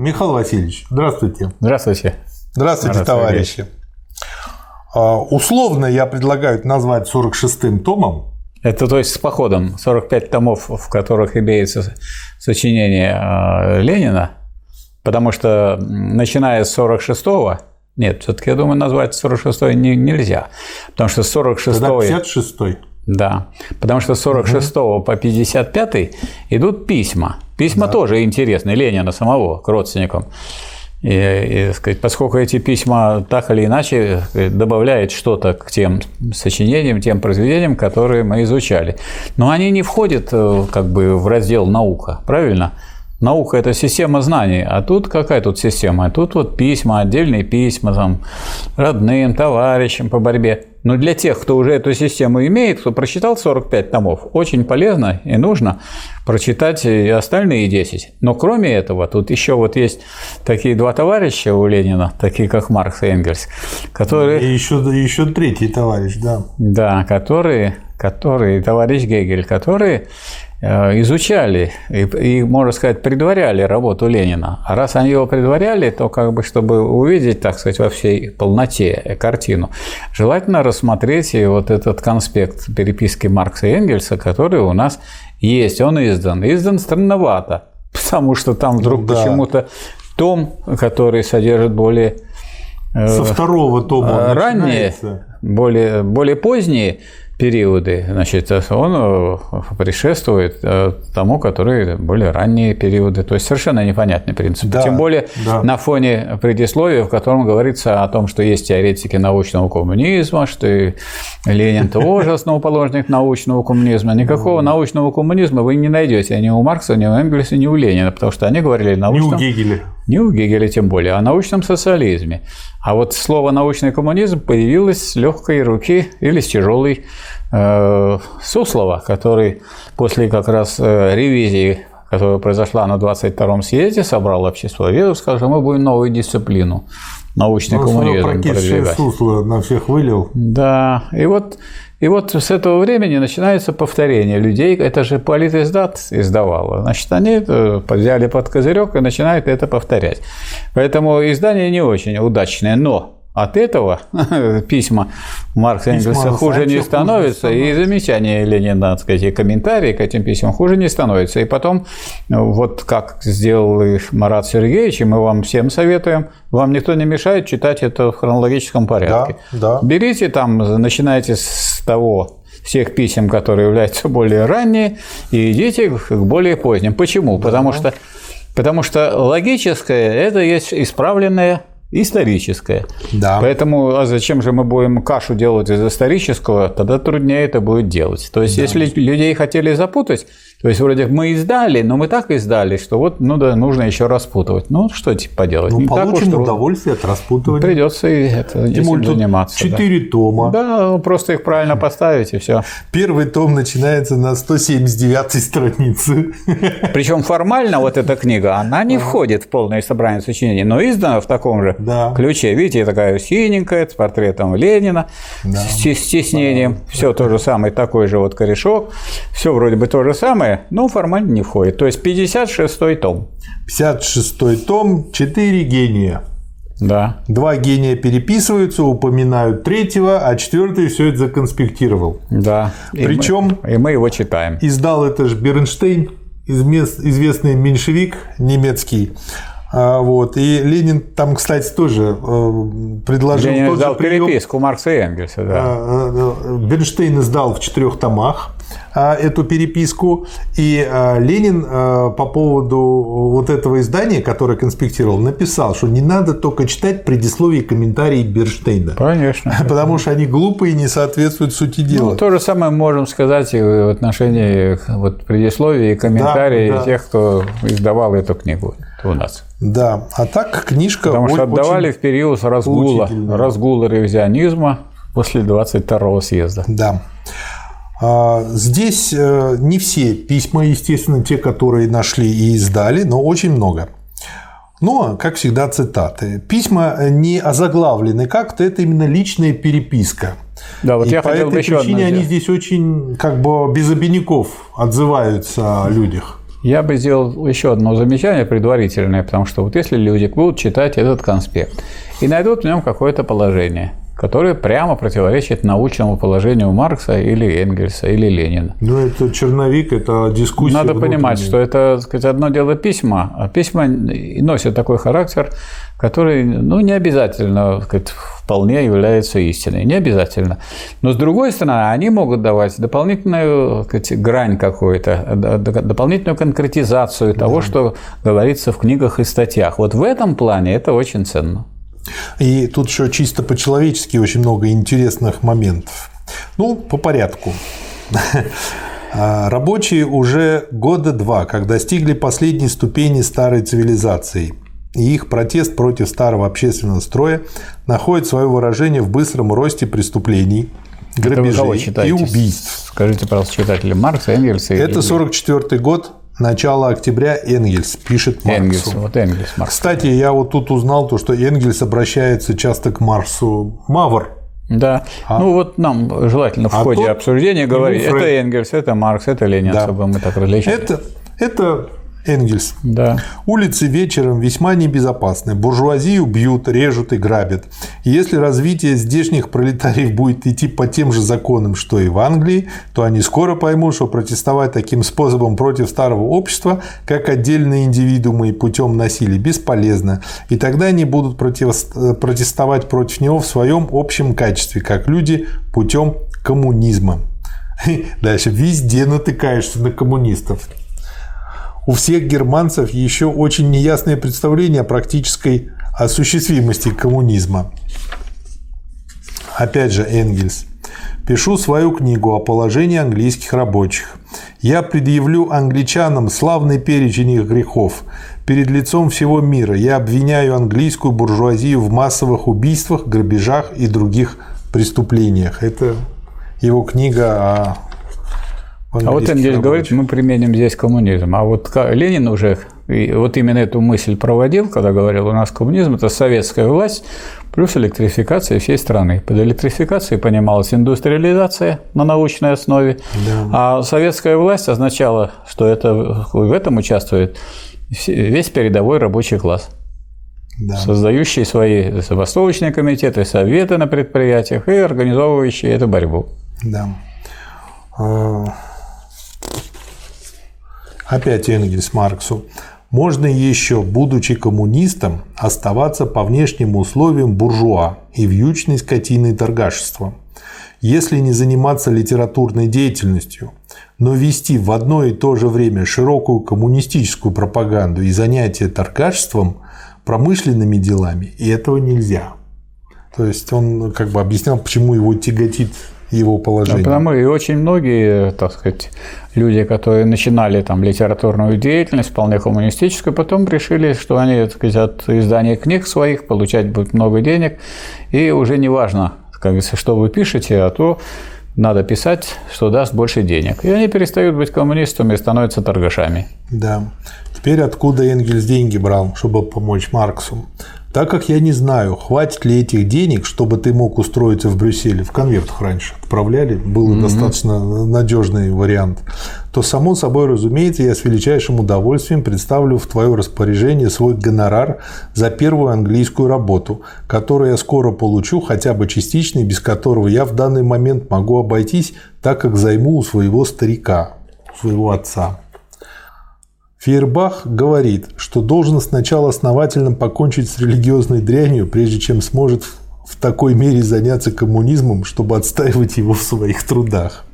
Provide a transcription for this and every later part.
Михаил Васильевич, здравствуйте. Здравствуйте. Здравствуйте, товарищи. А, условно я предлагаю назвать 46-м томом. Это то есть с походом 45 томов, в которых имеется сочинение а, Ленина, потому что начиная с 46-го, нет, все-таки я думаю, назвать 46-й не, нельзя, потому что 46-й... 56-й. Да, потому что с 46 угу. по 55 идут письма. Письма да. тоже интересные Ленина самого к родственникам. И, и сказать, поскольку эти письма так или иначе добавляют что-то к тем сочинениям, тем произведениям, которые мы изучали. Но они не входят э, как бы в раздел наука, правильно? Наука – это система знаний, а тут какая тут система? А тут вот письма, отдельные письма там, родным, товарищам по борьбе. Но для тех, кто уже эту систему имеет, кто прочитал 45 томов, очень полезно и нужно прочитать и остальные 10. Но кроме этого, тут еще вот есть такие два товарища у Ленина, такие как Маркс и Энгельс, которые… И еще, еще третий товарищ, да. Да, которые, которые, товарищ Гегель, которые изучали и, и, можно сказать, предваряли работу Ленина. А раз они его предваряли, то как бы, чтобы увидеть, так сказать, во всей полноте картину, желательно рассмотреть и вот этот конспект переписки Маркса и Энгельса, который у нас есть. Он издан. Издан странновато, потому что там вдруг да. почему-то том, который содержит более э, со второго тома ранние, более, более поздние периоды, значит, он э, предшествует э, тому, которые более ранние периоды. То есть совершенно непонятный принцип. Да, Тем более да. на фоне предисловия, в котором говорится о том, что есть теоретики научного коммунизма, что и Ленин тоже основоположник научного коммунизма. Никакого научного коммунизма вы не найдете ни у Маркса, ни у Энгельса, ни у Ленина, потому что они говорили научном... Не у Гегеля. Не у Гегеля тем более, а о научном социализме. А вот слово «научный коммунизм» появилось с легкой руки или с тяжелой э, Суслова, который после как раз э, ревизии, которая произошла на 22-м съезде, собрал общество ведов, сказал, что мы будем новую дисциплину научный ну, коммунизм продвигать. Сусло на всех вылил. Да, и вот и вот с этого времени начинается повторение людей. Это же политиздат издавало. Значит, они взяли под козырек и начинают это повторять. Поэтому издание не очень удачное, но от этого письма Маркса Энгельса хуже не становится, и замечания Ленина, так сказать, и комментарии к этим письмам хуже не становятся. И потом, вот как сделал Марат Сергеевич, и мы вам всем советуем, вам никто не мешает читать это в хронологическом порядке. Да, да. Берите там, начинайте с того, всех писем, которые являются более ранние, и идите к более поздним. Почему? Да. Потому что Потому что логическое – это есть исправленное историческое. Да. Поэтому а зачем же мы будем кашу делать из исторического, тогда труднее это будет делать. То есть, да. если людей хотели запутать, то есть, вроде мы издали, но мы так издали, что вот ну да, нужно еще распутывать. Ну, что типа поделать? Ну, Не получим так удовольствие от распутывания. Придется и это, Тем более, заниматься. Четыре да. тома. Да, просто их правильно поставить и все. Первый том начинается на 179 странице. Причем формально вот эта книга, она не входит в полное собрание сочинений, но издана в таком же да. ключе. Видите, такая синенькая, с портретом Ленина, да. с стеснением. Да. Все то же самое, такой же вот корешок. Все вроде бы то же самое, но формально не входит. То есть 56-й том. 56-й том, 4 гения. Да. Два гения переписываются, упоминают третьего, а четвертый все это законспектировал. Да. Причем и мы, и мы его читаем. Издал это же Бернштейн, известный меньшевик немецкий. А, вот. И Ленин там, кстати, тоже э, предложил... Ленин издал переписку Маркса и Энгельса, да. А, э, Бернштейн издал в четырех томах а, эту переписку. И Ленин по поводу вот этого издания, которое конспектировал, написал, что не надо только читать предисловие и комментарии Бернштейна. Конечно. Потому что они глупые и не соответствуют сути дела. Ну, то же самое можем сказать и в отношении вот, предисловия и комментариев да, да. тех, кто издавал эту книгу у нас. Да, а так книжка Потому что отдавали в период разгула, разгула ревизионизма после 22-го съезда. Да. А, здесь э, не все письма, естественно, те, которые нашли и издали, но очень много. Но, как всегда, цитаты. Письма не озаглавлены как-то, это именно личная переписка. Да, вот и я по хотел этой причине они здесь очень как бы без обиняков отзываются о людях. Я бы сделал еще одно замечание предварительное, потому что вот если люди будут читать этот конспект и найдут в нем какое-то положение, которое прямо противоречит научному положению Маркса или Энгельса или Ленина. Ну, это черновик, это дискуссия. Надо понимать, что это, так сказать, одно дело письма, а письма носят такой характер, который, ну, не обязательно, так сказать, вполне является истиной. Не обязательно. Но, с другой стороны, они могут давать дополнительную сказать, грань какую-то, дополнительную конкретизацию того, да. что говорится в книгах и статьях. Вот в этом плане это очень ценно. И тут еще чисто по-человечески очень много интересных моментов. Ну, по порядку. А, рабочие уже года два, как достигли последней ступени старой цивилизации, и их протест против старого общественного строя находит свое выражение в быстром росте преступлений, грабежей и убийств. Скажите, пожалуйста, читатели Маркса, Энгельса? Это 44 год, начало октября Энгельс пишет Марксу. Энгельс, вот Энгельс, Маркс. Кстати, я вот тут узнал то, что Энгельс обращается часто к Марсу. Мавр. Да. А? Ну вот нам желательно в а ходе обсуждения говорить, это Энгельс, это Маркс, это Ленин, да. чтобы мы так различали. Это, это Энгельс. Да. Улицы вечером весьма небезопасны. Буржуазию бьют, режут и грабят. И если развитие здешних пролетариев будет идти по тем же законам, что и в Англии, то они скоро поймут, что протестовать таким способом против старого общества, как отдельные индивидуумы и путем насилия, бесполезно. И тогда они будут протестовать против него в своем общем качестве, как люди путем коммунизма. Дальше везде натыкаешься на коммунистов у всех германцев еще очень неясное представление о практической осуществимости коммунизма. Опять же Энгельс. Пишу свою книгу о положении английских рабочих. Я предъявлю англичанам славный перечень их грехов. Перед лицом всего мира я обвиняю английскую буржуазию в массовых убийствах, грабежах и других преступлениях. Это его книга о а вот Энгельс говорит, мы применим здесь коммунизм. А вот Ленин уже вот именно эту мысль проводил, когда говорил, у нас коммунизм – это советская власть плюс электрификация всей страны. Под электрификацией понималась индустриализация на научной основе, да. а советская власть означала, что это, в этом участвует весь передовой рабочий класс. Да. создающий свои забастовочные комитеты, советы на предприятиях и организовывающие эту борьбу. Да. Опять Энгельс Марксу. Можно еще, будучи коммунистом, оставаться по внешним условиям буржуа и вьючной скотиной торгашества. Если не заниматься литературной деятельностью, но вести в одно и то же время широкую коммунистическую пропаганду и занятия торгашеством, промышленными делами, и этого нельзя. То есть он как бы объяснял, почему его тяготит его положение. потому и очень многие, так сказать, люди, которые начинали там литературную деятельность, вполне коммунистическую, потом решили, что они, так сказать, от издания книг своих получать будут много денег, и уже не важно, как говорится, что вы пишете, а то надо писать, что даст больше денег. И они перестают быть коммунистами и становятся торгашами. Да. Теперь откуда Энгельс деньги брал, чтобы помочь Марксу? Так как я не знаю, хватит ли этих денег, чтобы ты мог устроиться в Брюсселе, в конвертах раньше отправляли, был mm-hmm. достаточно надежный вариант, то, само собой разумеется, я с величайшим удовольствием представлю в твое распоряжение свой гонорар за первую английскую работу, которую я скоро получу, хотя бы частично, и без которого я в данный момент могу обойтись, так как займу у своего старика, у своего отца. Фейербах говорит, что должен сначала основательно покончить с религиозной дрянью, прежде чем сможет в такой мере заняться коммунизмом, чтобы отстаивать его в своих трудах.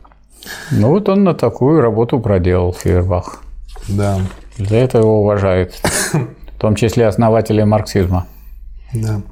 Ну вот он на такую работу проделал Фейербах. Да. За это его уважают, в том числе основатели марксизма. Да.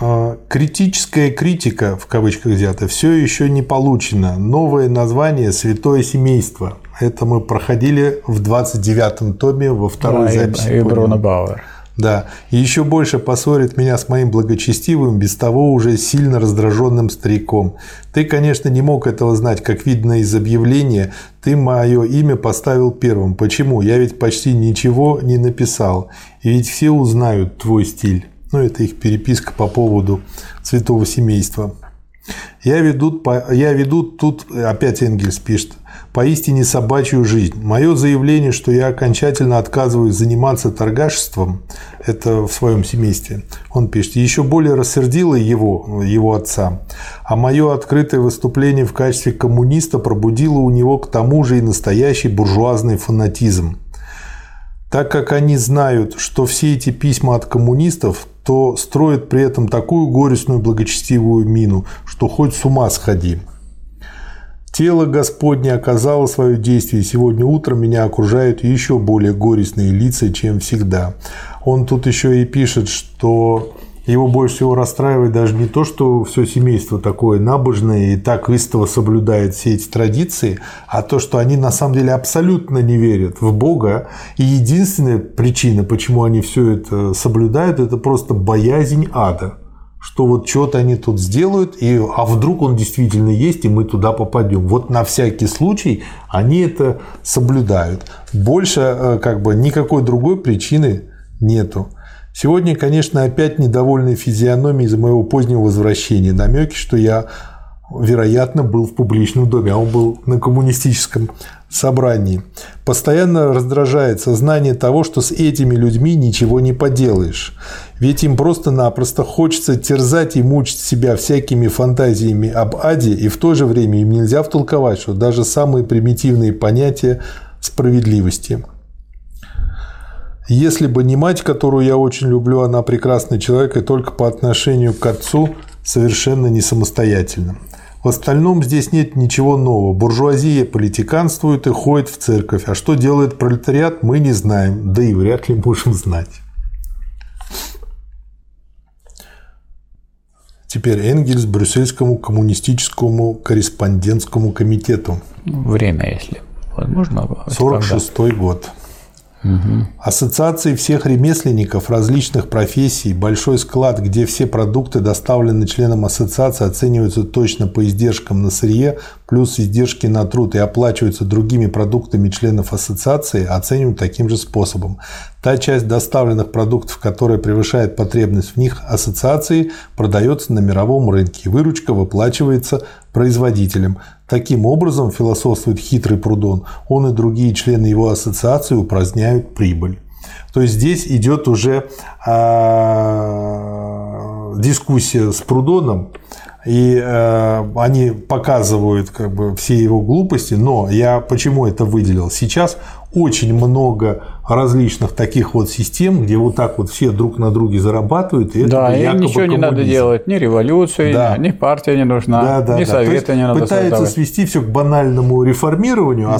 А, критическая критика, в кавычках взята, все еще не получена. Новое название «Святое семейство». Это мы проходили в 29-м томе во второй да, записи. И Бруно Бауэр. Да, и еще больше поссорит меня с моим благочестивым, без того уже сильно раздраженным стариком. Ты, конечно, не мог этого знать, как видно из объявления. Ты мое имя поставил первым. Почему? Я ведь почти ничего не написал. И ведь все узнают твой стиль. Ну, это их переписка по поводу святого семейства. Я веду, я веду тут, опять Энгельс пишет, поистине собачью жизнь. Мое заявление, что я окончательно отказываюсь заниматься торгашеством, это в своем семействе, он пишет, еще более рассердило его, его отца. А мое открытое выступление в качестве коммуниста пробудило у него к тому же и настоящий буржуазный фанатизм. Так как они знают, что все эти письма от коммунистов, то строят при этом такую горестную благочестивую мину, что хоть с ума сходи. Тело Господне оказало свое действие, и сегодня утром меня окружают еще более горестные лица, чем всегда. Он тут еще и пишет, что его больше всего расстраивает даже не то, что все семейство такое набожное и так истово соблюдает все эти традиции, а то, что они на самом деле абсолютно не верят в Бога. И единственная причина, почему они все это соблюдают, это просто боязнь ада что вот что-то они тут сделают, и, а вдруг он действительно есть, и мы туда попадем. Вот на всякий случай они это соблюдают. Больше э, как бы никакой другой причины нету. Сегодня, конечно, опять недовольные физиономией из-за моего позднего возвращения. Намеки, что я, вероятно, был в публичном доме, а он был на коммунистическом собрании. Постоянно раздражает сознание того, что с этими людьми ничего не поделаешь. Ведь им просто-напросто хочется терзать и мучить себя всякими фантазиями об аде, и в то же время им нельзя втолковать, что даже самые примитивные понятия справедливости – если бы не мать, которую я очень люблю, она прекрасный человек и только по отношению к отцу совершенно не самостоятельна. В остальном здесь нет ничего нового. Буржуазия политиканствует и ходит в церковь. А что делает пролетариат, мы не знаем, да и вряд ли можем знать. Теперь Энгельс Брюссельскому коммунистическому корреспондентскому комитету. Время, если возможно. 46 год. Угу. Ассоциации всех ремесленников различных профессий, большой склад, где все продукты, доставленные членам ассоциации, оцениваются точно по издержкам на сырье, плюс издержки на труд и оплачиваются другими продуктами членов ассоциации, оценивают таким же способом. Та часть доставленных продуктов, которая превышает потребность в них ассоциации, продается на мировом рынке. Выручка выплачивается производителям. Таким образом, философствует хитрый Прудон, он и другие члены его ассоциации упраздняют прибыль. То есть здесь идет уже э, дискуссия с Прудоном, и э, они показывают как бы все его глупости, но я почему это выделил? Сейчас очень много различных таких вот систем, где вот так вот все друг на друге зарабатывают. И да, и ничего коммунизм. не надо делать, ни революции, да. ни партия не нужна, да, да, ни да. совета не надо Пытается создавать. свести все к банальному реформированию, да.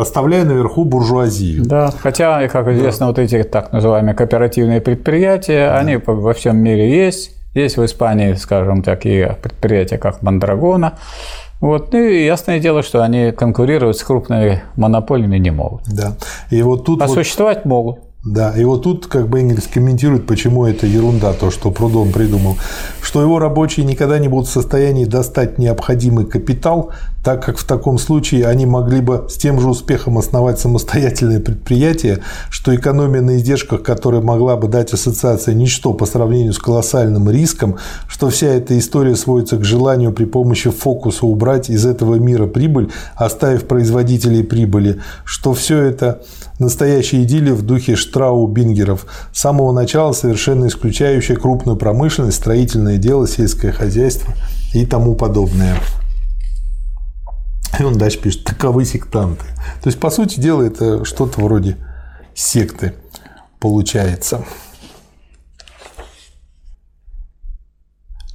оставляя наверху буржуазию. Да, хотя, как известно, да. вот эти так называемые кооперативные предприятия, да. они во всем мире есть. Есть в Испании, скажем, такие предприятия, как Мандрагона, вот. Ну и ясное дело, что они конкурировать с крупными монополиями не могут. Да. И вот тут а вот... существовать могут. Да, и вот тут как бы Энгельс комментирует, почему это ерунда, то, что Прудон придумал, что его рабочие никогда не будут в состоянии достать необходимый капитал, так как в таком случае они могли бы с тем же успехом основать самостоятельное предприятие, что экономия на издержках, которые могла бы дать ассоциация ничто по сравнению с колоссальным риском, что вся эта история сводится к желанию при помощи фокуса убрать из этого мира прибыль, оставив производителей прибыли, что все это настоящая идиллия в духе Штрау-Бингеров, с самого начала совершенно исключающая крупную промышленность, строительное дело, сельское хозяйство и тому подобное. И он дальше пишет, таковы сектанты. То есть, по сути дела, это что-то вроде секты получается.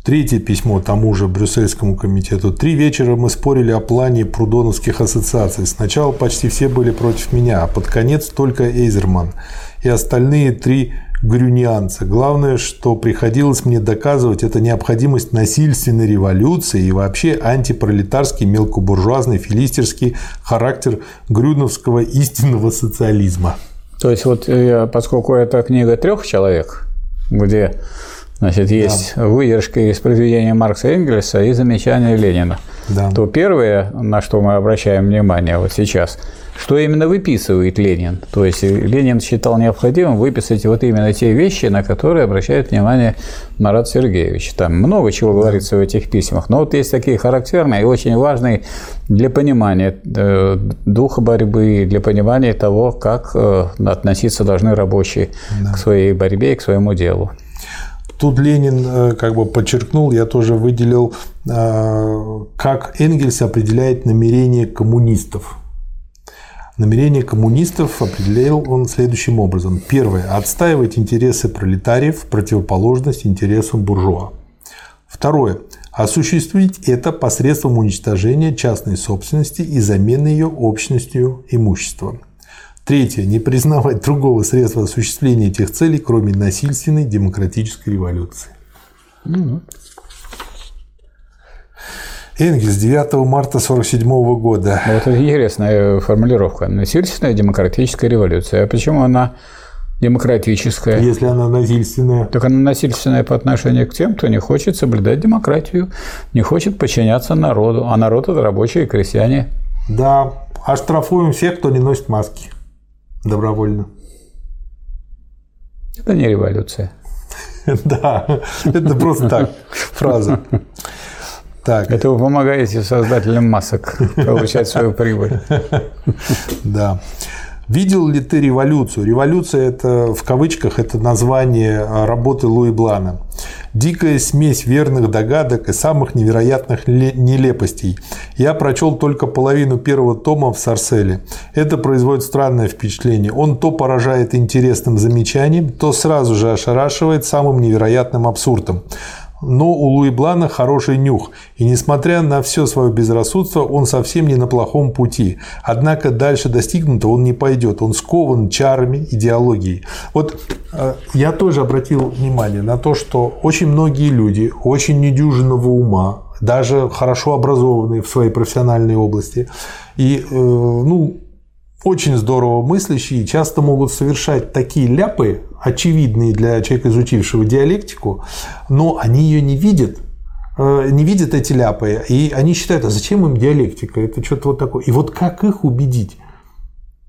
Третье письмо тому же Брюссельскому комитету. Три вечера мы спорили о плане прудоновских ассоциаций. Сначала почти все были против меня, а под конец только Эйзерман и остальные три грюнианца. Главное, что приходилось мне доказывать, это необходимость насильственной революции и вообще антипролетарский, мелкобуржуазный, филистерский характер грюновского истинного социализма. То есть вот поскольку это книга трех человек, где Значит, есть да. выдержка из произведения Маркса и Энгельса и замечания Ленина. Да. То первое, на что мы обращаем внимание вот сейчас – что именно выписывает Ленин. То есть Ленин считал необходимым выписать вот именно те вещи, на которые обращает внимание Марат Сергеевич. Там много чего говорится в этих письмах, но вот есть такие характерные и очень важные для понимания э, духа борьбы, для понимания того, как э, относиться должны рабочие да. к своей борьбе и к своему делу. Тут Ленин э, как бы подчеркнул, я тоже выделил, как Энгельс определяет намерения коммунистов Намерение коммунистов определил он следующим образом. Первое. Отстаивать интересы пролетариев в противоположность интересам буржуа. Второе. Осуществить это посредством уничтожения частной собственности и замены ее общностью имущества. Третье. Не признавать другого средства осуществления этих целей, кроме насильственной демократической революции. Энгельс 9 марта 1947 года. Вот это интересная формулировка. Насильственная демократическая революция. А почему она демократическая? Если она насильственная. Так она насильственная по отношению к тем, кто не хочет соблюдать демократию, не хочет подчиняться народу. А народ – это рабочие и крестьяне. Да, оштрафуем всех, кто не носит маски добровольно. Это не революция. Да, это просто так, фраза. Так. Это вы помогаете создателям масок получать свою прибыль. Да. Видел ли ты революцию? Революция это в кавычках это название работы Луи Блана. Дикая смесь верных догадок и самых невероятных нелепостей. Я прочел только половину первого тома в Сарселе. Это производит странное впечатление. Он то поражает интересным замечанием, то сразу же ошарашивает самым невероятным абсурдом. Но у Луи Блана хороший нюх, и несмотря на все свое безрассудство, он совсем не на плохом пути. Однако дальше достигнуто он не пойдет, он скован чарами идеологии. Вот э, я тоже обратил внимание на то, что очень многие люди, очень недюжинного ума, даже хорошо образованные в своей профессиональной области, и э, ну, очень здорово мыслящие часто могут совершать такие ляпы, очевидные для человека, изучившего диалектику, но они ее не видят, э, не видят эти ляпы, и они считают, а зачем им диалектика? Это что-то вот такое. И вот как их убедить?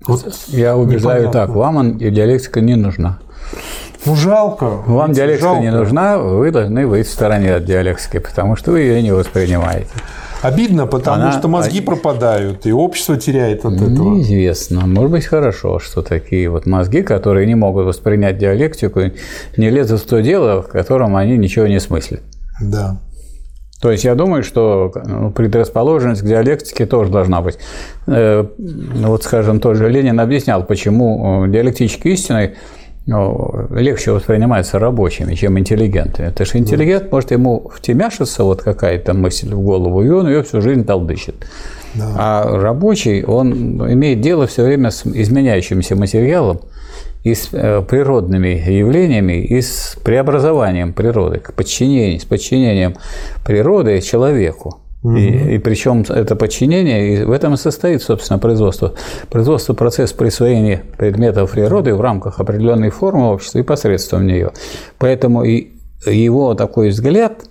Вот Я убеждаю непонятно. так, вам диалектика не нужна. Ну, жалко. Вам диалектика жалко. не нужна, вы должны быть в стороне от диалектики, потому что вы ее не воспринимаете. Обидно, потому Она... что мозги пропадают, и общество теряет от этого. Неизвестно. Может быть, хорошо, что такие вот мозги, которые не могут воспринять диалектику, не лезут в то дело, в котором они ничего не смыслят. Да. То есть я думаю, что ну, предрасположенность к диалектике тоже должна быть. Э, вот, скажем, тот же Ленин объяснял, почему э, диалектической истиной ну, легче воспринимается рабочими, чем интеллигентами. Потому что интеллигент да. может ему втемяшиться вот какая-то мысль в голову, и он ее всю жизнь толдычит. Да. А рабочий, он имеет дело все время с изменяющимся материалом и с э, природными явлениями, и с преобразованием природы, к подчинению, с подчинением природы человеку. Угу. И, и причем это подчинение, и в этом и состоит, собственно, производство. Производство – процесс присвоения предметов природы в рамках определенной формы общества и посредством нее. Поэтому и его такой взгляд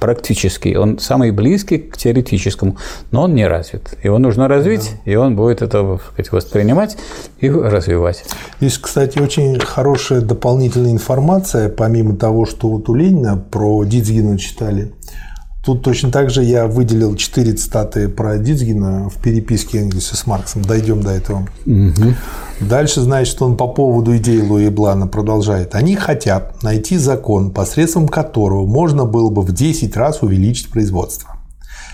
практический, он самый близкий к теоретическому, но он не развит. Его нужно развить, да. и он будет это сказать, воспринимать и развивать. Есть, кстати, очень хорошая дополнительная информация, помимо того, что вот у Ленина про Дицгина читали – Тут точно так же я выделил четыре цитаты про Дицгина в переписке Энгельса с Марксом. Дойдем до этого. Угу. Дальше, значит, он по поводу идеи Луи Блана продолжает. Они хотят найти закон, посредством которого можно было бы в 10 раз увеличить производство.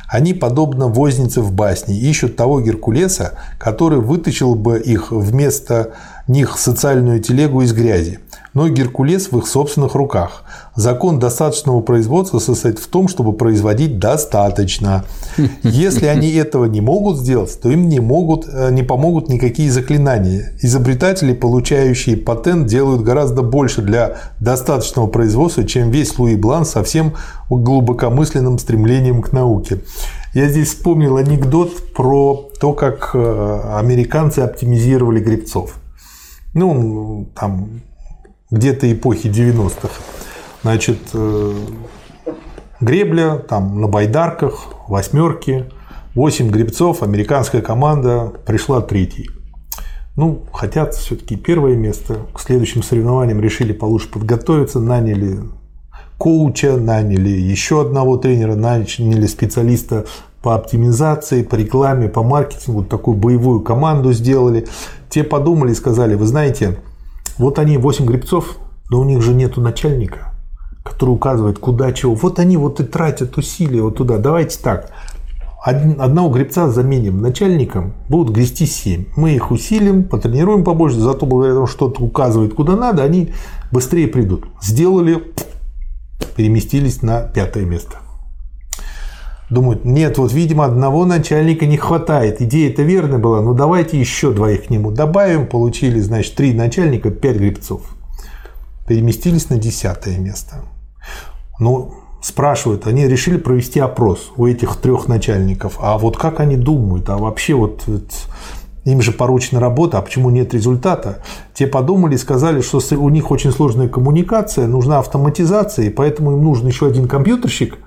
Они, подобно вознице в басне, ищут того Геркулеса, который вытащил бы их вместо них социальную телегу из грязи но Геркулес в их собственных руках. Закон достаточного производства состоит в том, чтобы производить достаточно. Если они этого не могут сделать, то им не, могут, э, не помогут никакие заклинания. Изобретатели, получающие патент, делают гораздо больше для достаточного производства, чем весь Луи Блан со всем глубокомысленным стремлением к науке. Я здесь вспомнил анекдот про то, как э, американцы оптимизировали грибцов. Ну, там где-то эпохи 90-х. Значит, э, гребля там на байдарках, восьмерки, 8 гребцов, американская команда пришла третьей. Ну, хотят все-таки первое место. К следующим соревнованиям решили получше подготовиться, наняли коуча, наняли еще одного тренера, наняли специалиста по оптимизации, по рекламе, по маркетингу, такую боевую команду сделали. Те подумали и сказали, вы знаете, вот они 8 гребцов, но у них же нету начальника, который указывает, куда чего. Вот они вот и тратят усилия вот туда. Давайте так, одного гребца заменим начальником, будут грести 7. Мы их усилим, потренируем побольше, зато благодаря тому, что что-то указывает куда надо, они быстрее придут. Сделали, переместились на пятое место. Думают, нет, вот, видимо, одного начальника не хватает. Идея это верная была, но давайте еще двоих к нему добавим. Получили, значит, три начальника, пять гребцов. Переместились на десятое место. Ну, спрашивают, они решили провести опрос у этих трех начальников. А вот как они думают? А вообще вот, вот им же поручена работа, а почему нет результата? Те подумали и сказали, что у них очень сложная коммуникация, нужна автоматизация, и поэтому им нужен еще один компьютерщик,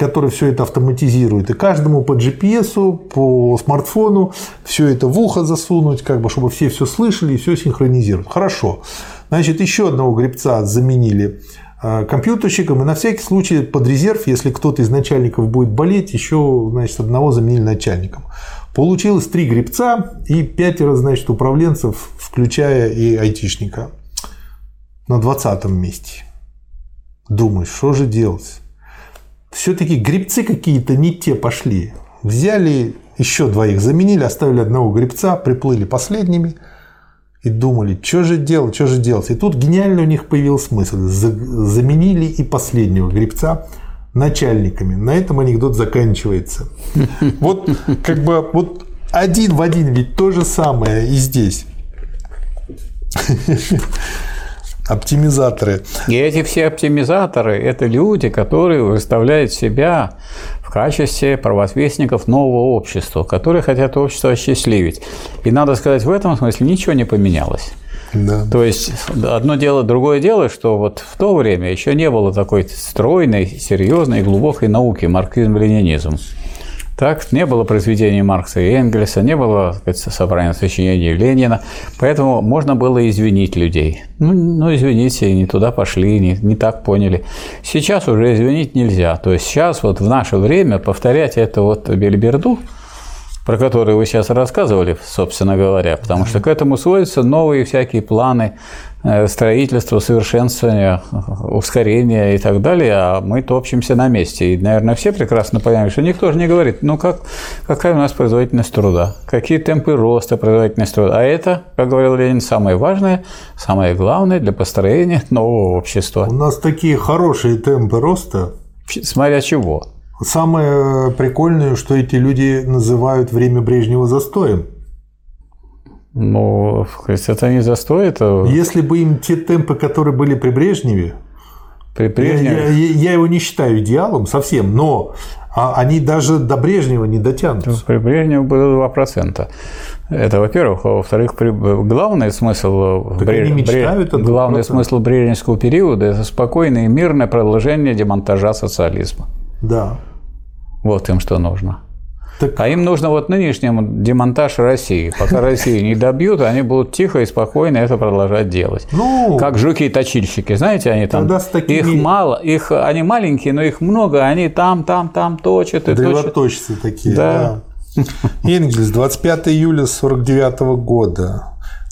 который все это автоматизирует. И каждому по GPS, по смартфону все это в ухо засунуть, как бы, чтобы все все слышали и все синхронизировать. Хорошо. Значит, еще одного гребца заменили Э, компьютерщиком, и на всякий случай под резерв, если кто-то из начальников будет болеть, еще значит, одного заменили начальником. Получилось три гребца и пятеро значит, управленцев, включая и айтишника. На 20 месте. Думаешь, что же делать? Все-таки гребцы какие-то не те пошли. Взяли еще двоих, заменили, оставили одного гребца, приплыли последними – и думали, что же делать, что же делать. И тут гениально у них появился мысль. Заменили и последнего гребца начальниками. На этом анекдот заканчивается. Вот как бы вот один в один ведь то же самое и здесь. Оптимизаторы. И эти все оптимизаторы – это люди, которые выставляют себя в качестве провозвестников нового общества, которые хотят общество осчастливить. И надо сказать, в этом смысле ничего не поменялось. Да. То есть одно дело, другое дело, что вот в то время еще не было такой стройной, серьезной, глубокой науки марксизм-ленинизм. Так, не было произведений Маркса и Энгельса, не было сказать, собрания сочинений Ленина, поэтому можно было извинить людей. Ну, ну извините, не туда пошли, не, не так поняли. Сейчас уже извинить нельзя. То есть сейчас вот в наше время повторять это вот бельберду, про которые вы сейчас рассказывали, собственно говоря, потому что к этому сводятся новые всякие планы строительство, совершенствование, ускорение и так далее, а мы топчемся на месте. И, наверное, все прекрасно понимают, что никто же не говорит, ну как, какая у нас производительность труда, какие темпы роста производительности труда. А это, как говорил Ленин, самое важное, самое главное для построения нового общества. У нас такие хорошие темпы роста. Смотря чего. Самое прикольное, что эти люди называют время Брежнева застоем. Ну, это не застой, это... Если бы им те темпы, которые были при Брежневе, при Брежневе... Я, я, я его не считаю идеалом совсем, но а они даже до Брежнева не дотянутся. При Брежневе было 2%. Это, во-первых. А во-вторых, главный смысл, так Бреж... мечтают Бреж... главный смысл брежневского периода – это спокойное и мирное продолжение демонтажа социализма. Да. Вот им что нужно. Так... А им нужно вот нынешним демонтаж России. Пока Россию не добьют, они будут тихо и спокойно это продолжать делать. Ну, как жуки и точильщики, знаете, они там, такими... их мало, их, они маленькие, но их много, они там, там, там точат и точат. такие, да. да. Энгельс, 25 июля 49 года.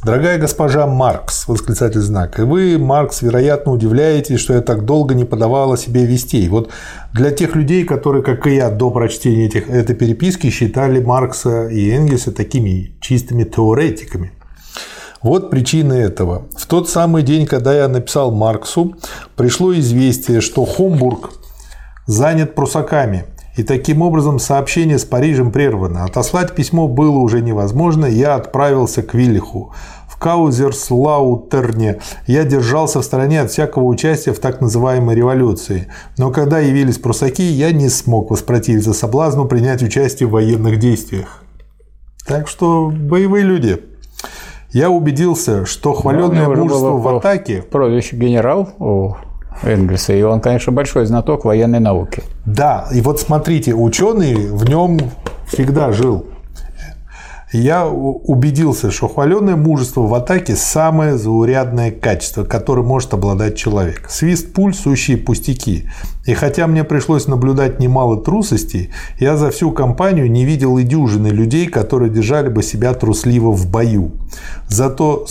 Дорогая госпожа Маркс, восклицательный знак, и вы, Маркс, вероятно, удивляетесь, что я так долго не подавала себе вестей. Вот для тех людей, которые, как и я, до прочтения этих, этой переписки считали Маркса и Энгельса такими чистыми теоретиками. Вот причина этого. В тот самый день, когда я написал Марксу, пришло известие, что Хомбург занят прусаками – и таким образом сообщение с Парижем прервано. Отослать письмо было уже невозможно, я отправился к Виллиху. В Каузерслаутерне я держался в стороне от всякого участия в так называемой революции. Но когда явились прусаки, я не смог воспротивиться соблазну принять участие в военных действиях. Так что боевые люди. Я убедился, что хваленное мужество в атаке... Прозвище генерал Энгельса, и он, конечно, большой знаток военной науки. Да, и вот смотрите, ученый в нем всегда жил я убедился, что хваленное мужество в атаке – самое заурядное качество, которым может обладать человек. Свист пуль – сущие пустяки. И хотя мне пришлось наблюдать немало трусостей, я за всю компанию не видел и дюжины людей, которые держали бы себя трусливо в бою. Зато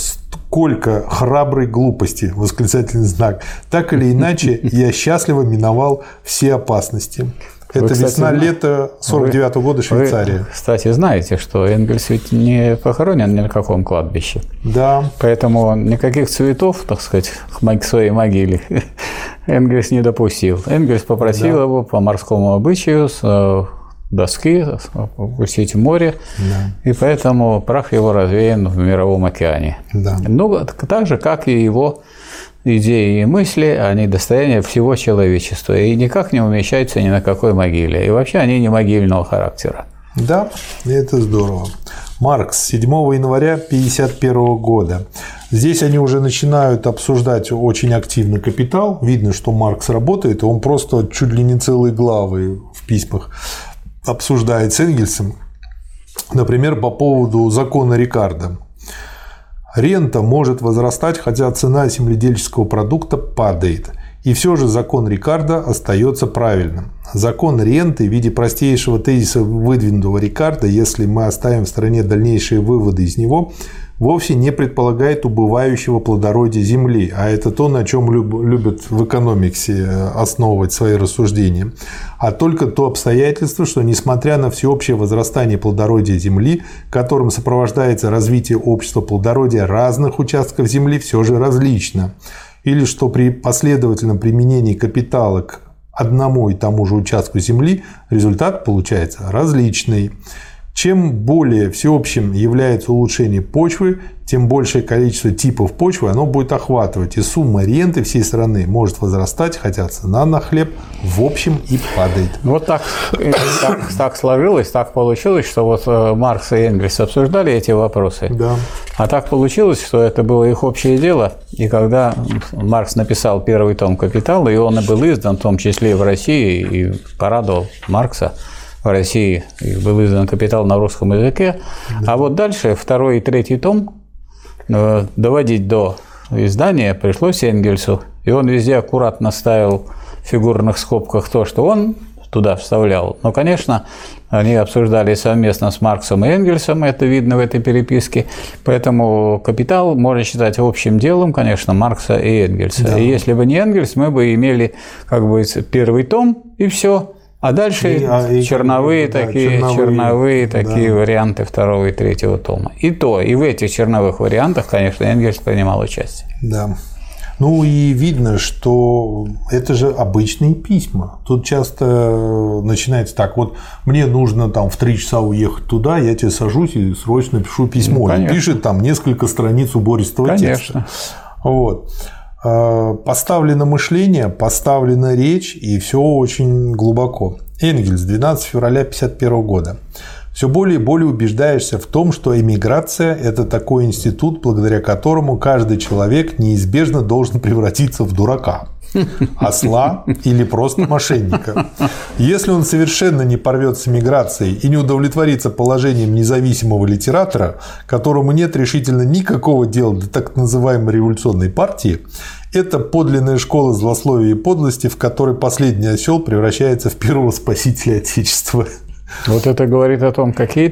сколько храброй глупости, восклицательный знак. Так или иначе, я счастливо миновал все опасности. Это весна-лето 49 -го года Швейцария. Вы, кстати, знаете, что Энгельс ведь не похоронен ни на каком кладбище. Да. Поэтому никаких цветов, так сказать, к своей могиле Энгельс не допустил. Энгельс попросил да. его по морскому обычаю э, доски опустить в море, да. и поэтому прах его развеян в мировом океане. Да. Ну, так же, как и его идеи и мысли, они достояние всего человечества и никак не умещаются ни на какой могиле. И вообще они не могильного характера. Да, это здорово. Маркс, 7 января 1951 года. Здесь они уже начинают обсуждать очень активно капитал. Видно, что Маркс работает, и он просто чуть ли не целые главы в письмах обсуждает с Энгельсом. Например, по поводу закона Рикардо. Рента может возрастать, хотя цена земледельческого продукта падает. И все же закон Рикардо остается правильным. Закон ренты в виде простейшего тезиса, выдвинутого Рикардо, если мы оставим в стороне дальнейшие выводы из него, вовсе не предполагает убывающего плодородия Земли, а это то, на чем любят в экономиксе э, основывать свои рассуждения, а только то обстоятельство, что несмотря на всеобщее возрастание плодородия Земли, которым сопровождается развитие общества плодородия разных участков Земли, все же различно, или что при последовательном применении капитала к одному и тому же участку Земли результат получается различный. Чем более всеобщим является улучшение почвы, тем большее количество типов почвы оно будет охватывать, и сумма ренты всей страны может возрастать, хотя цена на хлеб в общем и падает. Вот так, так, так сложилось, так получилось, что вот э, Маркс и Энгельс обсуждали эти вопросы. Да. А так получилось, что это было их общее дело, и когда Маркс написал первый том «Капитал», и он и был издан, в том числе и в России, и порадовал Маркса – в России был издан «Капитал» на русском языке. Да. А вот дальше второй и третий том э, доводить до издания пришлось Энгельсу. И он везде аккуратно ставил в фигурных скобках то, что он туда вставлял. Но, конечно, они обсуждали совместно с Марксом и Энгельсом, это видно в этой переписке. Поэтому «Капитал» можно считать общим делом, конечно, Маркса и Энгельса. Да. И если бы не Энгельс, мы бы имели как бы первый том, и все. А дальше и, а, и, черновые да, такие, черновые, черновые такие да. варианты второго и третьего тома. И то, и в этих черновых вариантах, конечно, Энгельс принимал участие. Да. Ну и видно, что это же обычные письма. Тут часто начинается так, вот мне нужно там в три часа уехать туда, я тебе сажусь и срочно пишу письмо. Ну, пишет там несколько страниц убористого конечно. текста. Вот. Э, поставлено мышление, поставлена речь, и все очень глубоко. Энгельс, 12 февраля 1951 года. Все более и более убеждаешься в том, что эмиграция – это такой институт, благодаря которому каждый человек неизбежно должен превратиться в дурака осла или просто мошенника. Если он совершенно не порвет с эмиграцией и не удовлетворится положением независимого литератора, которому нет решительно никакого дела до так называемой революционной партии, это подлинная школа злословия и подлости, в которой последний осел превращается в первого спасителя Отечества. Вот это говорит о том, какие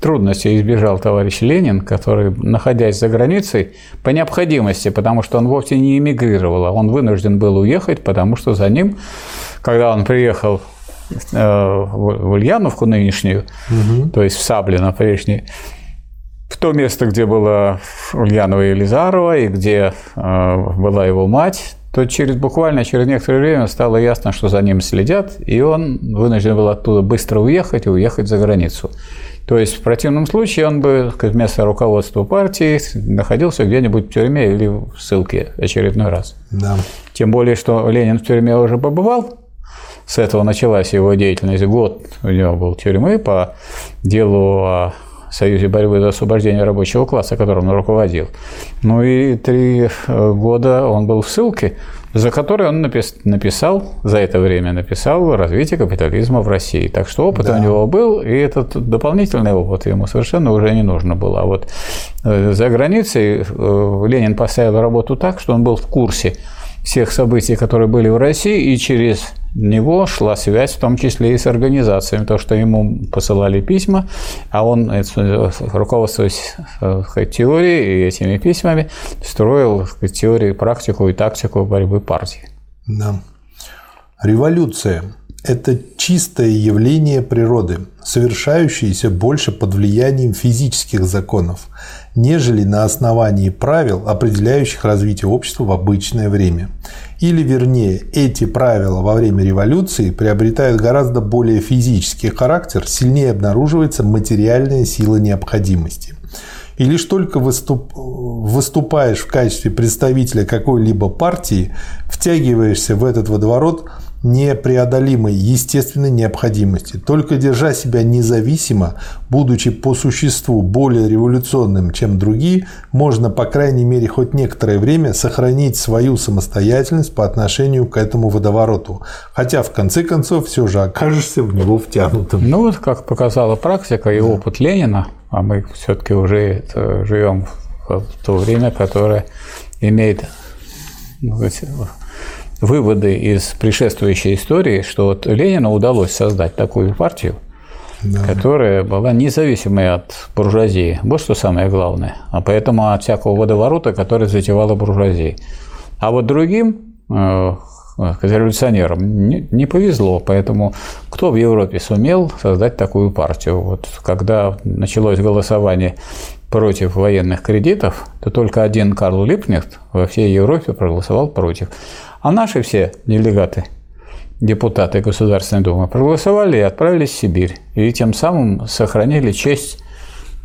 трудности избежал товарищ Ленин, который, находясь за границей, по необходимости, потому что он вовсе не эмигрировал, а он вынужден был уехать, потому что за ним, когда он приехал э, в Ульяновку нынешнюю, угу. то есть в Саблино прежнее, в то место, где была Ульянова Елизарова, и где э, была его мать, то через буквально через некоторое время стало ясно, что за ним следят, и он вынужден был оттуда быстро уехать и уехать за границу. То есть в противном случае он бы вместо руководства партии находился где-нибудь в тюрьме или в ссылке очередной раз. Да. Тем более, что Ленин в тюрьме уже побывал, с этого началась его деятельность. Год у него был тюрьмы по делу о Союзе борьбы за освобождение рабочего класса, которым он руководил. Ну и три э, года он был в ссылке, за который он написал, за это время написал «Развитие капитализма в России». Так что опыт да. у него был, и этот дополнительный опыт ему совершенно уже не нужно было. А вот э, за границей э, Ленин поставил работу так, что он был в курсе всех событий, которые были в России, и через него шла связь, в том числе и с организациями, то, что ему посылали письма, а он, руководствуясь теорией и этими письмами, строил теорию, практику и тактику борьбы партии. Да. Революция – это чистое явление природы, совершающееся больше под влиянием физических законов, нежели на основании правил, определяющих развитие общества в обычное время. Или, вернее, эти правила во время революции приобретают гораздо более физический характер, сильнее обнаруживается материальная сила необходимости. И лишь только выступ... выступаешь в качестве представителя какой-либо партии, втягиваешься в этот водоворот – непреодолимой естественной необходимости. Только держа себя независимо, будучи по существу более революционным, чем другие, можно, по крайней мере, хоть некоторое время сохранить свою самостоятельность по отношению к этому водовороту. Хотя, в конце концов, все же окажешься в него втянутым. Ну вот, как показала практика и да. опыт Ленина, а мы все-таки уже живем в то время, которое имеет ну, выводы из предшествующей истории, что вот Ленину удалось создать такую партию, да. которая была независимой от буржуазии. Вот что самое главное. А поэтому от всякого водоворота, который затевала буржуазия. А вот другим э, революционерам не, не повезло, поэтому кто в Европе сумел создать такую партию? Вот когда началось голосование против военных кредитов, то только один Карл Липкнехт во всей Европе проголосовал против. А наши все делегаты, депутаты Государственной Думы, проголосовали и отправились в Сибирь. И тем самым сохранили честь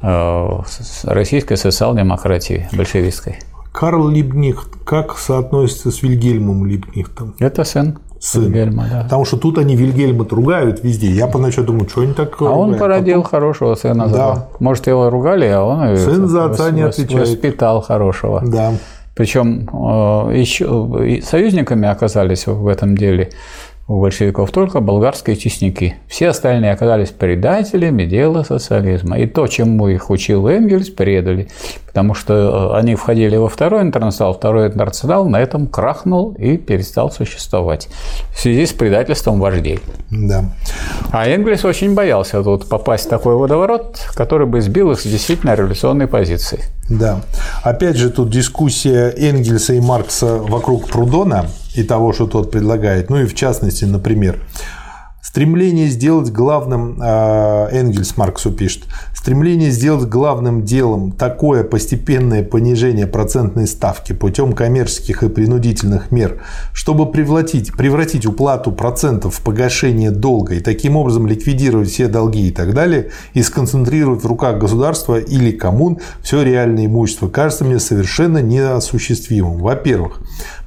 э, российской социал-демократии большевистской. Карл Либнихт как соотносится с Вильгельмом Либнихтом? Это сын. Сын. Вильгельма, да. Потому что тут они Вильгельма ругают везде. Я поначалу думаю, что они так А ругают? он породил Потом... хорошего сына. Да. Может, его ругали, а он Сын за отца не отвечает. воспитал хорошего. Да. Причем э, еще союзниками оказались в этом деле у большевиков только болгарские честники. Все остальные оказались предателями дела социализма. И то, чему их учил Энгельс, предали. Потому что э, они входили во второй интернационал, второй интернационал на этом крахнул и перестал существовать в связи с предательством вождей. Да. А Энгельс очень боялся тут попасть в такой водоворот, который бы сбил их с действительно революционной позиции. Да. Опять же, тут дискуссия Энгельса и Маркса вокруг Прудона и того, что тот предлагает. Ну и в частности, например, Стремление сделать главным, а, Энгельс Марксу пишет, стремление сделать главным делом такое постепенное понижение процентной ставки путем коммерческих и принудительных мер, чтобы превратить, превратить уплату процентов в погашение долга и таким образом ликвидировать все долги и так далее, и сконцентрировать в руках государства или коммун все реальное имущество, кажется мне совершенно неосуществимым. Во-первых,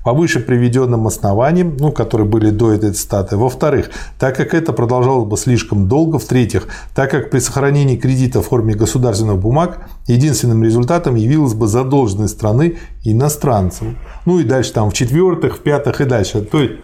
по выше приведенным основаниям, ну, которые были до этой цитаты. Во-вторых, так как это продолжалось бы слишком долго. В-третьих, так как при сохранении кредита в форме государственных бумаг единственным результатом явилась бы задолженность страны иностранцам. Ну и дальше там в-четвертых, в-пятых и дальше. То есть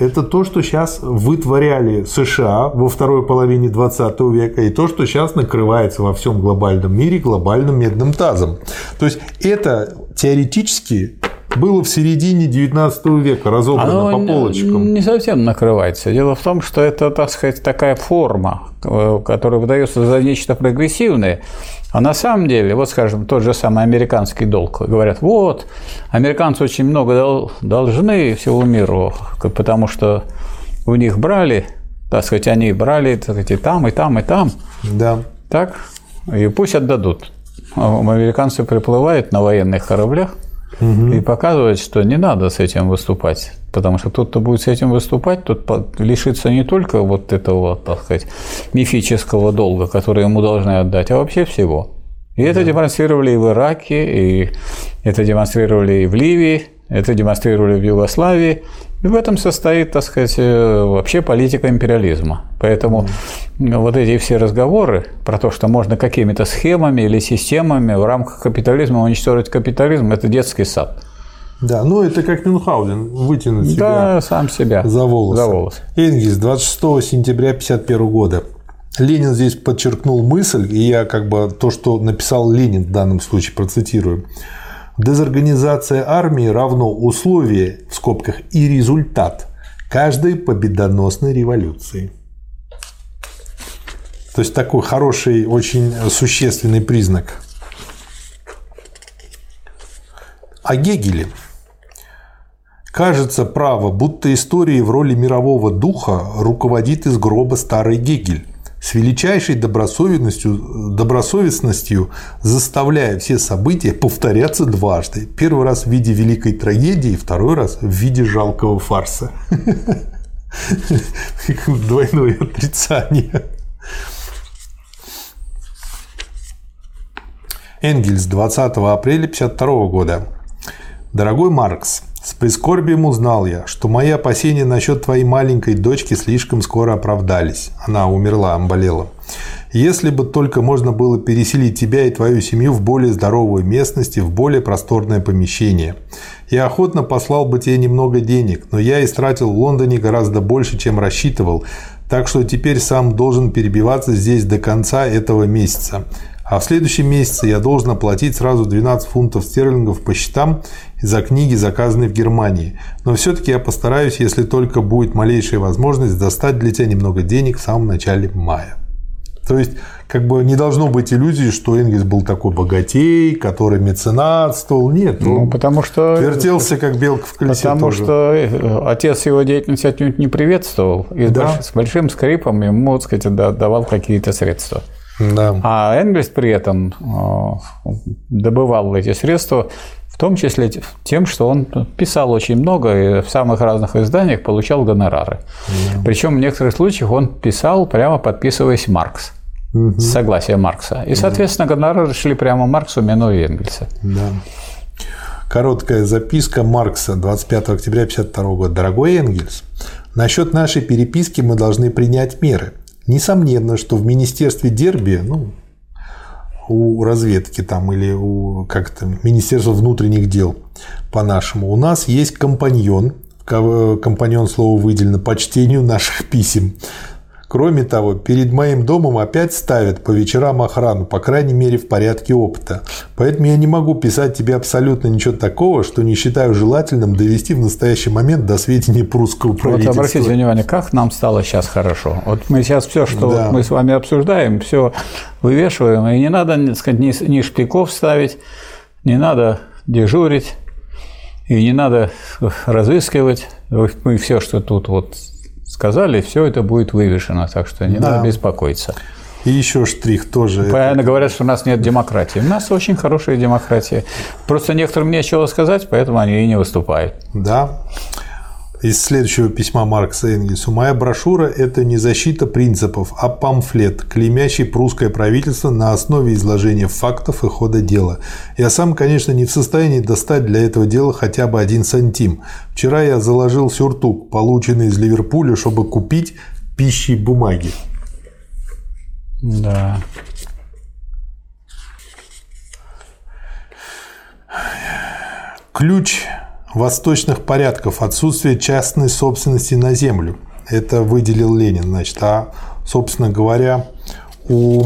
это то, что сейчас вытворяли США во второй половине 20 века, и то, что сейчас накрывается во всем глобальном мире глобальным медным тазом. То есть это теоретически было в середине 19 века разобрано Оно по полочкам. Не совсем накрывается. Дело в том, что это, так сказать, такая форма, э, которая выдается за нечто прогрессивное. А на самом деле, вот, скажем, тот же самый американский долг. Говорят, вот, американцы очень много должны всему миру, потому что у них брали, так сказать, они брали так сказать, и там, и там, и там. Да. Так? И пусть отдадут. А американцы приплывают на военных кораблях – угу. и показывать, что не надо с этим выступать. Потому что тот, кто будет с этим выступать, тот лишится не только вот этого, так сказать, мифического долга, который ему должны отдать, а вообще всего. И это демонстрировали и в Ираке, и это демонстрировали и в Ливии, Это демонстрировали в Югославии. И в этом состоит, так сказать, э, вообще политика империализма. Поэтому вот эти все разговоры про то, что можно какими-то схемами или системами в рамках капитализма уничтожить капитализм, это детский сад. Да, ну это как Мюнхгаузен, вытянуть себя Да, сам себя. за волосы. За волосы. Энгельс, 26 сентября 1951 года. Ленин здесь подчеркнул мысль, и я как бы то, что написал Ленин в данном случае, процитирую. Дезорганизация армии равно условие, в скобках, и результат каждой победоносной революции. То есть такой хороший, очень существенный признак. О Гегеле. Кажется, право, будто истории в роли мирового духа руководит из гроба старый Гегель с величайшей добросовестностью, добросовестностью заставляя все события повторяться дважды. Первый раз в виде великой трагедии, второй раз в виде жалкого фарса. Двойное отрицание. Энгельс, 20 апреля 1952 года. Дорогой Маркс, с прискорбием узнал я, что мои опасения насчет твоей маленькой дочки слишком скоро оправдались. Она умерла, болела. Если бы только можно было переселить тебя и твою семью в более здоровую местность и в более просторное помещение. Я охотно послал бы тебе немного денег, но я истратил в Лондоне гораздо больше, чем рассчитывал, так что теперь сам должен перебиваться здесь до конца этого месяца. А в следующем месяце я должен оплатить сразу 12 фунтов стерлингов по счетам за книги, заказанные в Германии. Но все-таки я постараюсь, если только будет малейшая возможность, достать для тебя немного денег в самом начале мая. То есть, как бы не должно быть иллюзии, что Энгельс был такой богатей, который меценатствовал. Нет, ну, потому что вертелся как белка в колесе. Потому тоже. что э, отец его деятельность отнюдь не приветствовал и Да. с большим скрипом ему, так сказать, да- давал какие-то средства. Да. А Энгельс при этом э, добывал эти средства, в том числе тем, что он писал очень много и в самых разных изданиях получал гонорары. Причем в некоторых случаях он писал, прямо подписываясь Маркс. С согласия Маркса. И, соответственно, гонорары шли прямо Марксу, минуя Энгельса. Да. Короткая записка Маркса 25 октября 1952 года. Дорогой Энгельс, насчет нашей переписки мы должны принять меры. Несомненно, что в Министерстве Дерби, ну, у разведки там или у как то Министерства внутренних дел по-нашему, у нас есть компаньон, ко- компаньон слово выделено по чтению наших писем. Кроме того, перед моим домом опять ставят по вечерам охрану, по крайней мере в порядке опыта. Поэтому я не могу писать тебе абсолютно ничего такого, что не считаю желательным довести в настоящий момент до сведения прусского Вот правительства. обратите внимание, как нам стало сейчас хорошо. Вот мы сейчас все, что Да. мы с вами обсуждаем, все вывешиваем, и не надо так сказать, ни, ни шпиков ставить, не надо дежурить, и не надо разыскивать. Мы все, что тут вот сказали, все это будет вывешено, так что не Да. надо беспокоиться. И еще штрих тоже. Правильно говорят, что у нас нет демократии. У нас очень хорошая демократия. Просто некоторым нечего сказать, поэтому они и не выступают. Да. Из следующего письма Маркса Энгельсу. «Моя брошюра – это не защита принципов, а памфлет, клеймящий прусское правительство на основе изложения фактов и хода дела. Я сам, конечно, не в состоянии достать для этого дела хотя бы один сантим. Вчера я заложил сюртук, полученный из Ливерпуля, чтобы купить пищи бумаги. Да. Ключ восточных порядков – отсутствие частной собственности на землю. Это выделил Ленин. Значит, а, собственно говоря, у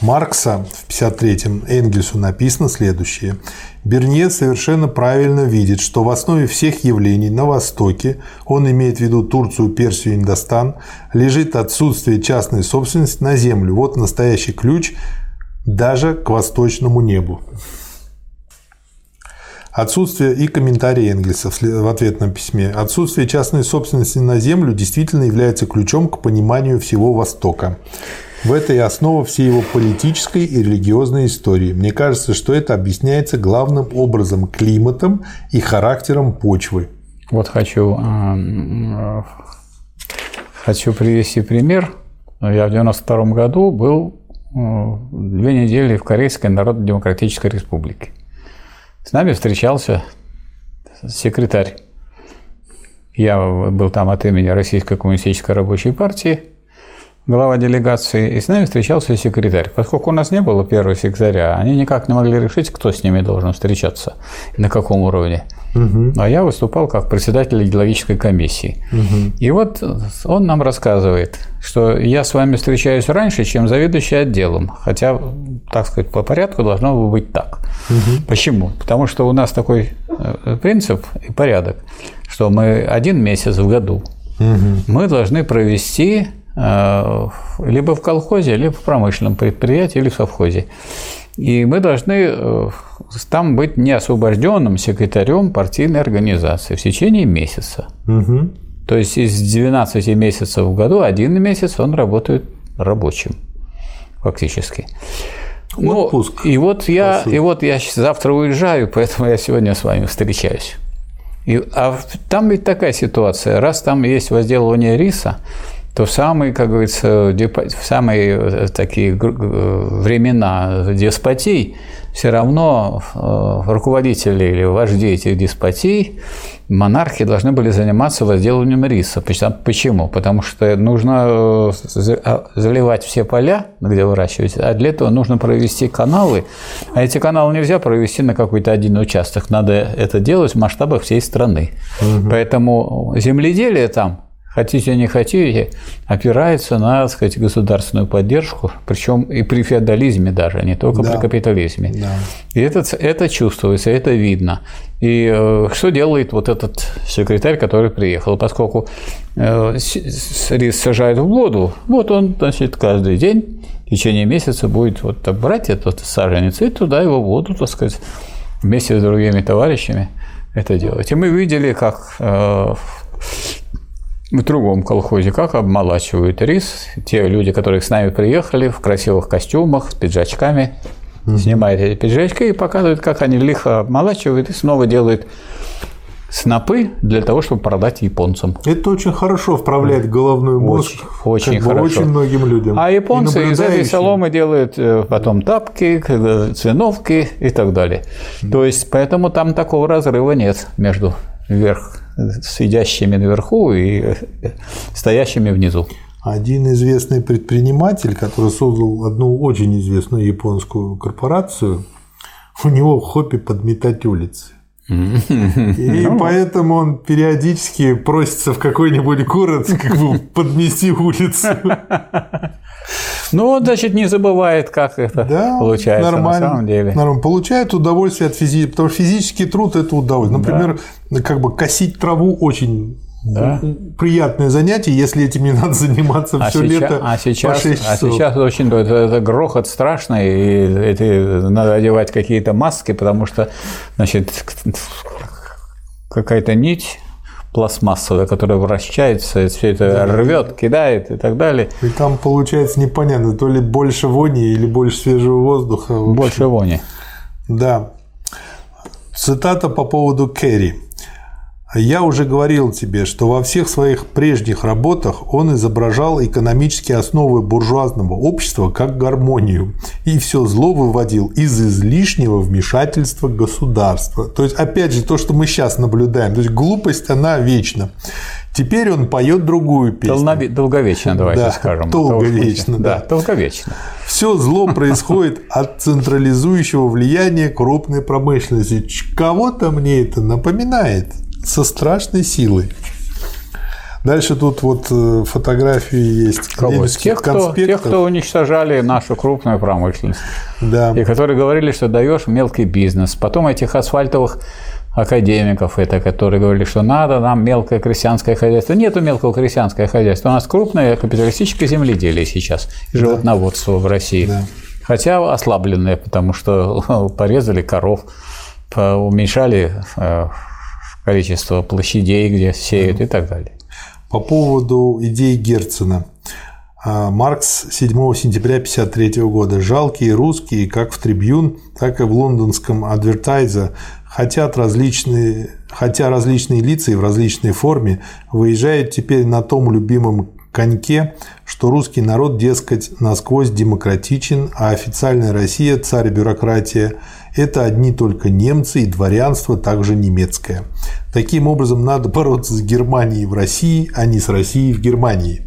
Маркса в 53-м Энгельсу написано следующее. Бернье совершенно правильно видит, что в основе всех явлений на Востоке, он имеет в виду Турцию, Персию Индостан, лежит отсутствие частной собственности на землю. Вот настоящий ключ даже к восточному небу. Отсутствие и комментарий Энгельса в ответном письме. Отсутствие частной собственности на землю действительно является ключом к пониманию всего Востока. В этой основа всей его политической и религиозной истории. Мне кажется, что это объясняется главным образом климатом и характером почвы. Вот хочу, э, хочу привести пример. Я в 92 году был э, две недели в Корейской Народно-Демократической Республике. С нами встречался секретарь. Я был там от имени Российской коммунистической рабочей партии, глава делегации, и с нами встречался секретарь. Поскольку у нас не было первого секретаря, они никак не могли решить, кто с ними должен встречаться на каком уровне. Угу. А я выступал как председатель идеологической комиссии. Угу. И вот он нам рассказывает, что я с вами встречаюсь раньше, чем заведующий отделом. Хотя, так сказать, по порядку должно быть так. Угу. Почему? Потому что у нас такой э, принцип и порядок, что мы один месяц в году угу. мы должны провести либо в колхозе, либо в промышленном предприятии, или в совхозе. И мы должны э, там быть неосвобожденным секретарем партийной организации в течение месяца. Угу. То есть из 12 месяцев в году один месяц он работает рабочим, фактически. Ну, Отпуск. и вот я, и вот я завтра уезжаю, поэтому я сегодня с вами встречаюсь. И, а там ведь такая ситуация, раз там есть возделывание риса, то самые, как говорится, в самые э, такие э, времена деспотий все равно э, руководители или вожди этих деспотий, монархи должны были заниматься возделыванием риса. Почему? Потому что нужно а, заливать все поля, где выращивать, а для этого нужно провести каналы, а эти каналы нельзя провести на какой-то один участок, надо это делать в масштабах всей страны. Угу. Поэтому земледелие там хотите не хотите, опирается на так сказать, государственную поддержку, причем и при феодализме даже, не только да. при капитализме. Да. И это, это чувствуется, это видно. И э, что делает вот этот секретарь, который приехал? Поскольку э, рис сажают в воду, вот он, значит, каждый день в течение месяца будет вот брать этот саженец и туда его в воду, так сказать, вместе с другими товарищами это делать. И мы видели, как э, в другом колхозе, как обмолачивают рис. Те люди, которые с нами приехали в красивых костюмах, с пиджачками, mm-hmm. снимают эти пиджачки и показывают, как они лихо обмолачивают и снова делают снопы для того, чтобы продать японцам. Это очень хорошо вправляет головной мозг. Очень, очень хорошо. очень многим людям. А японцы из этой соломы делают э, потом тапки, циновки и так далее. Mm-hmm. То есть, поэтому там такого разрыва нет между вверх сидящими наверху и стоящими внизу. Один известный предприниматель, который создал одну очень известную японскую корпорацию, у него хобби подметать улицы. И ну. поэтому он периодически просится в какой-нибудь город как бы подмести улицу. Ну, он, значит, не забывает, как это да, получается нормально, на самом деле. Нормально. Получает удовольствие от физики, потому что физический труд – это удовольствие. Например, да. как бы косить траву очень да. приятное занятие, если этим не надо заниматься а все сейчас, лето а сейчас, по 6 часов. А сейчас очень это, это грохот страшный, и это, надо одевать какие-то маски, потому что значит, какая-то нить пластмассовая, которая вращается, все это да. рвет, кидает и так далее. И там получается непонятно, то ли больше вони или больше свежего воздуха. Больше вони. Да. Цитата по поводу Керри. Я уже говорил тебе, что во всех своих прежних работах он изображал экономические основы буржуазного общества как гармонию и все зло выводил из излишнего вмешательства государства. То есть, опять же, то, что мы сейчас наблюдаем, то есть глупость, она вечна. Теперь он поет другую песню. Долнови... Долговечно, давайте да, скажем. Долговечно, да. да. Долговечно. Все зло происходит от централизующего влияния крупной промышленности. Кого-то мне это напоминает со страшной силой. Дальше тут вот э, фотографии есть Кого? Тех, кто, тех, кто уничтожали нашу крупную промышленность. Да. И которые говорили, что даешь мелкий бизнес. Потом этих асфальтовых академиков, это, которые говорили, что надо нам мелкое крестьянское хозяйство. Нету мелкого крестьянского хозяйства. У нас крупное капиталистическое земледелие сейчас и животноводство да. в России. Да. Хотя ослабленное, потому что порезали коров, уменьшали э, количество площадей, где сеют и так далее. По поводу идей Герцена. А, Маркс 7 сентября 1953 года. Жалкие русские, как в Трибюн, так и в лондонском Адвертайза, хотят различные, хотя различные лица и в различной форме выезжают теперь на том любимом коньке, что русский народ, дескать, насквозь демократичен, а официальная Россия, царь-бюрократия – это одни только немцы и дворянство, также немецкое. Таким образом, надо бороться с Германией в России, а не с Россией в Германии.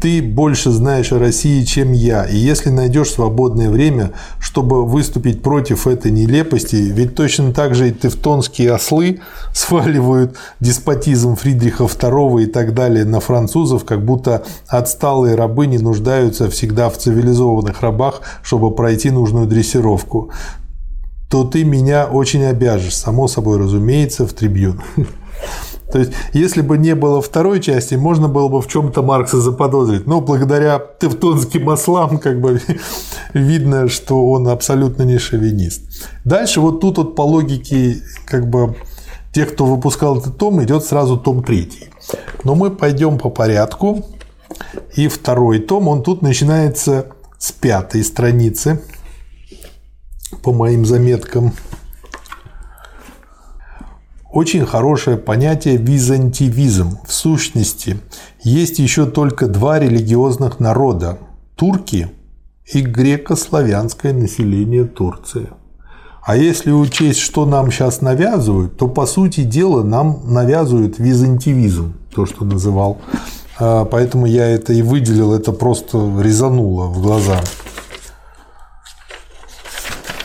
Ты больше знаешь о России, чем я, и если найдешь свободное время, чтобы выступить против этой нелепости, ведь точно так же и тевтонские ослы сваливают деспотизм Фридриха II и так далее на французов, как будто отсталые рабы не нуждаются всегда в цивилизованных рабах, чтобы пройти нужную дрессировку, то ты меня очень обяжешь, само собой разумеется, в трибюн. То есть, если бы не было второй части, можно было бы в чем-то Маркса заподозрить. Но благодаря тевтонским ослам как бы видно, что он абсолютно не шовинист. Дальше вот тут вот по логике как бы тех, кто выпускал этот том, идет сразу том третий. Но мы пойдем по порядку. И второй том, он тут начинается с пятой страницы по моим заметкам очень хорошее понятие византивизм. В сущности, есть еще только два религиозных народа – турки и греко-славянское население Турции. А если учесть, что нам сейчас навязывают, то, по сути дела, нам навязывают византивизм, то, что называл. А, поэтому я это и выделил, это просто резануло в глаза.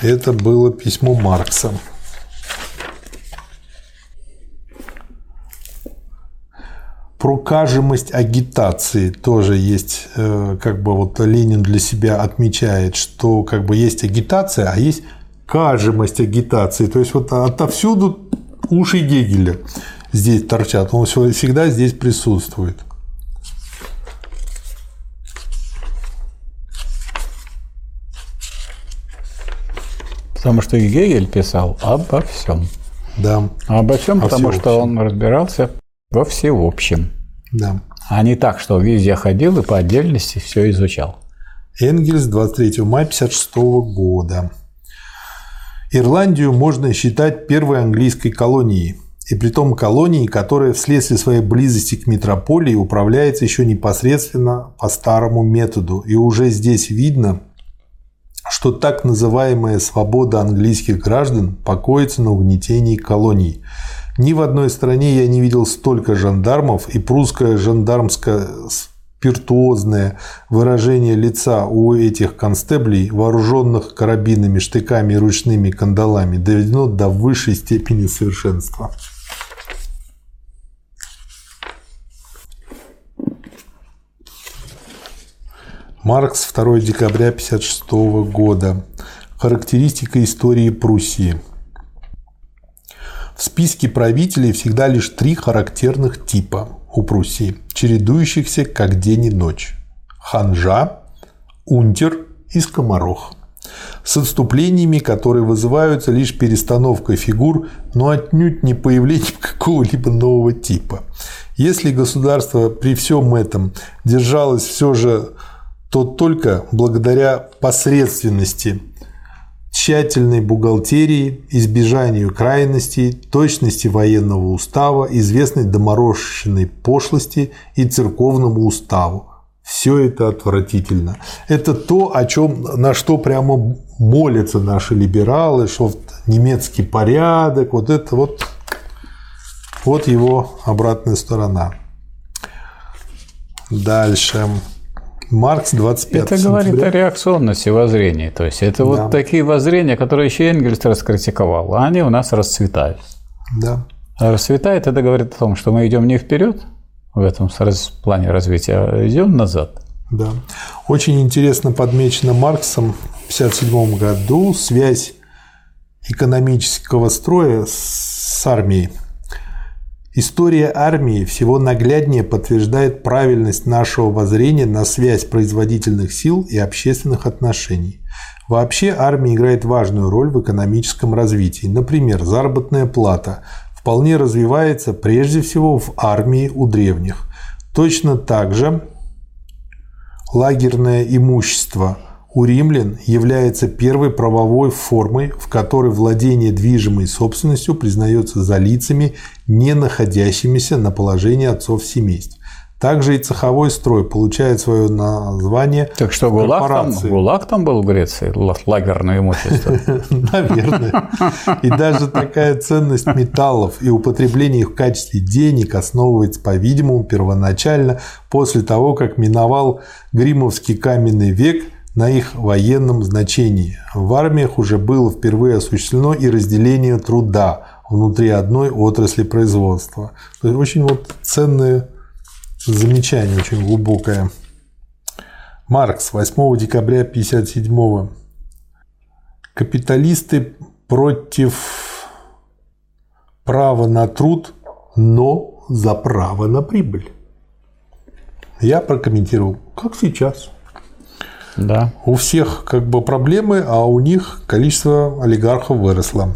Это было письмо Маркса. Про кажемость агитации тоже есть, э, как бы вот Ленин для себя отмечает, что как бы есть агитация, а есть кажемость агитации. То есть вот отовсюду уши Гегеля здесь торчат, он всегда здесь присутствует. Потому что Гегель писал обо всем. Да. Обо всем, потому что он разбирался во всеобщем. Да. А не так, что везде ходил и по отдельности все изучал. Энгельс, 23 мая 1956 года. Ирландию можно считать первой английской колонией, и при том колонией, которая вследствие своей близости к метрополии управляется еще непосредственно по старому методу. И уже здесь видно, что так называемая свобода английских граждан покоится на угнетении колоний – ни в одной стране я не видел столько жандармов, и прусское жандармское спиртуозное выражение лица у этих констеблей, вооруженных карабинами, штыками и ручными кандалами, доведено до высшей степени совершенства. Маркс, 2 декабря 1956 года. Характеристика истории Пруссии. В списке правителей всегда лишь три характерных типа у Пруссии, чередующихся как день и ночь. Ханжа, Унтер и Скоморох. С отступлениями, которые вызываются лишь перестановкой фигур, но отнюдь не появлением какого-либо нового типа. Если государство при всем этом держалось все же то только благодаря посредственности тщательной бухгалтерии, избежанию крайностей, точности военного устава, известной доморощенной пошлости и церковному уставу. Все это отвратительно. Это то, о чем, на что прямо молятся наши либералы, что немецкий порядок, вот это вот, вот его обратная сторона. Дальше. Маркс 25 Это сентября. говорит о реакционности воззрений. То есть это да. вот такие воззрения, которые еще Энгельс раскритиковал, а они у нас расцветают. Да. А расцветает, это говорит о том, что мы идем не вперед в этом плане развития, а идем назад. Да. Очень интересно подмечено Марксом в 1957 году связь экономического строя с армией. История армии всего нагляднее подтверждает правильность нашего воззрения на связь производительных сил и общественных отношений. Вообще армия играет важную роль в экономическом развитии. Например, заработная плата вполне развивается прежде всего в армии у древних. Точно так же лагерное имущество – у римлян является первой правовой формой, в которой владение движимой собственностью признается за лицами, не находящимися на положении отцов семейств. Также и цеховой строй получает свое название Так что ГУЛАГ там, ГУЛАГ там был в Греции, лагерное имущество? Наверное. И даже такая ценность металлов и употребление их в качестве денег основывается, по-видимому, первоначально после того, как миновал Гримовский каменный век на их военном значении. В армиях уже было впервые осуществлено и разделение труда внутри одной отрасли производства. То есть очень вот ценные замечание очень глубокое. Маркс, 8 декабря 1957. Капиталисты против права на труд, но за право на прибыль. Я прокомментировал, как сейчас. Да. У всех как бы проблемы, а у них количество олигархов выросло.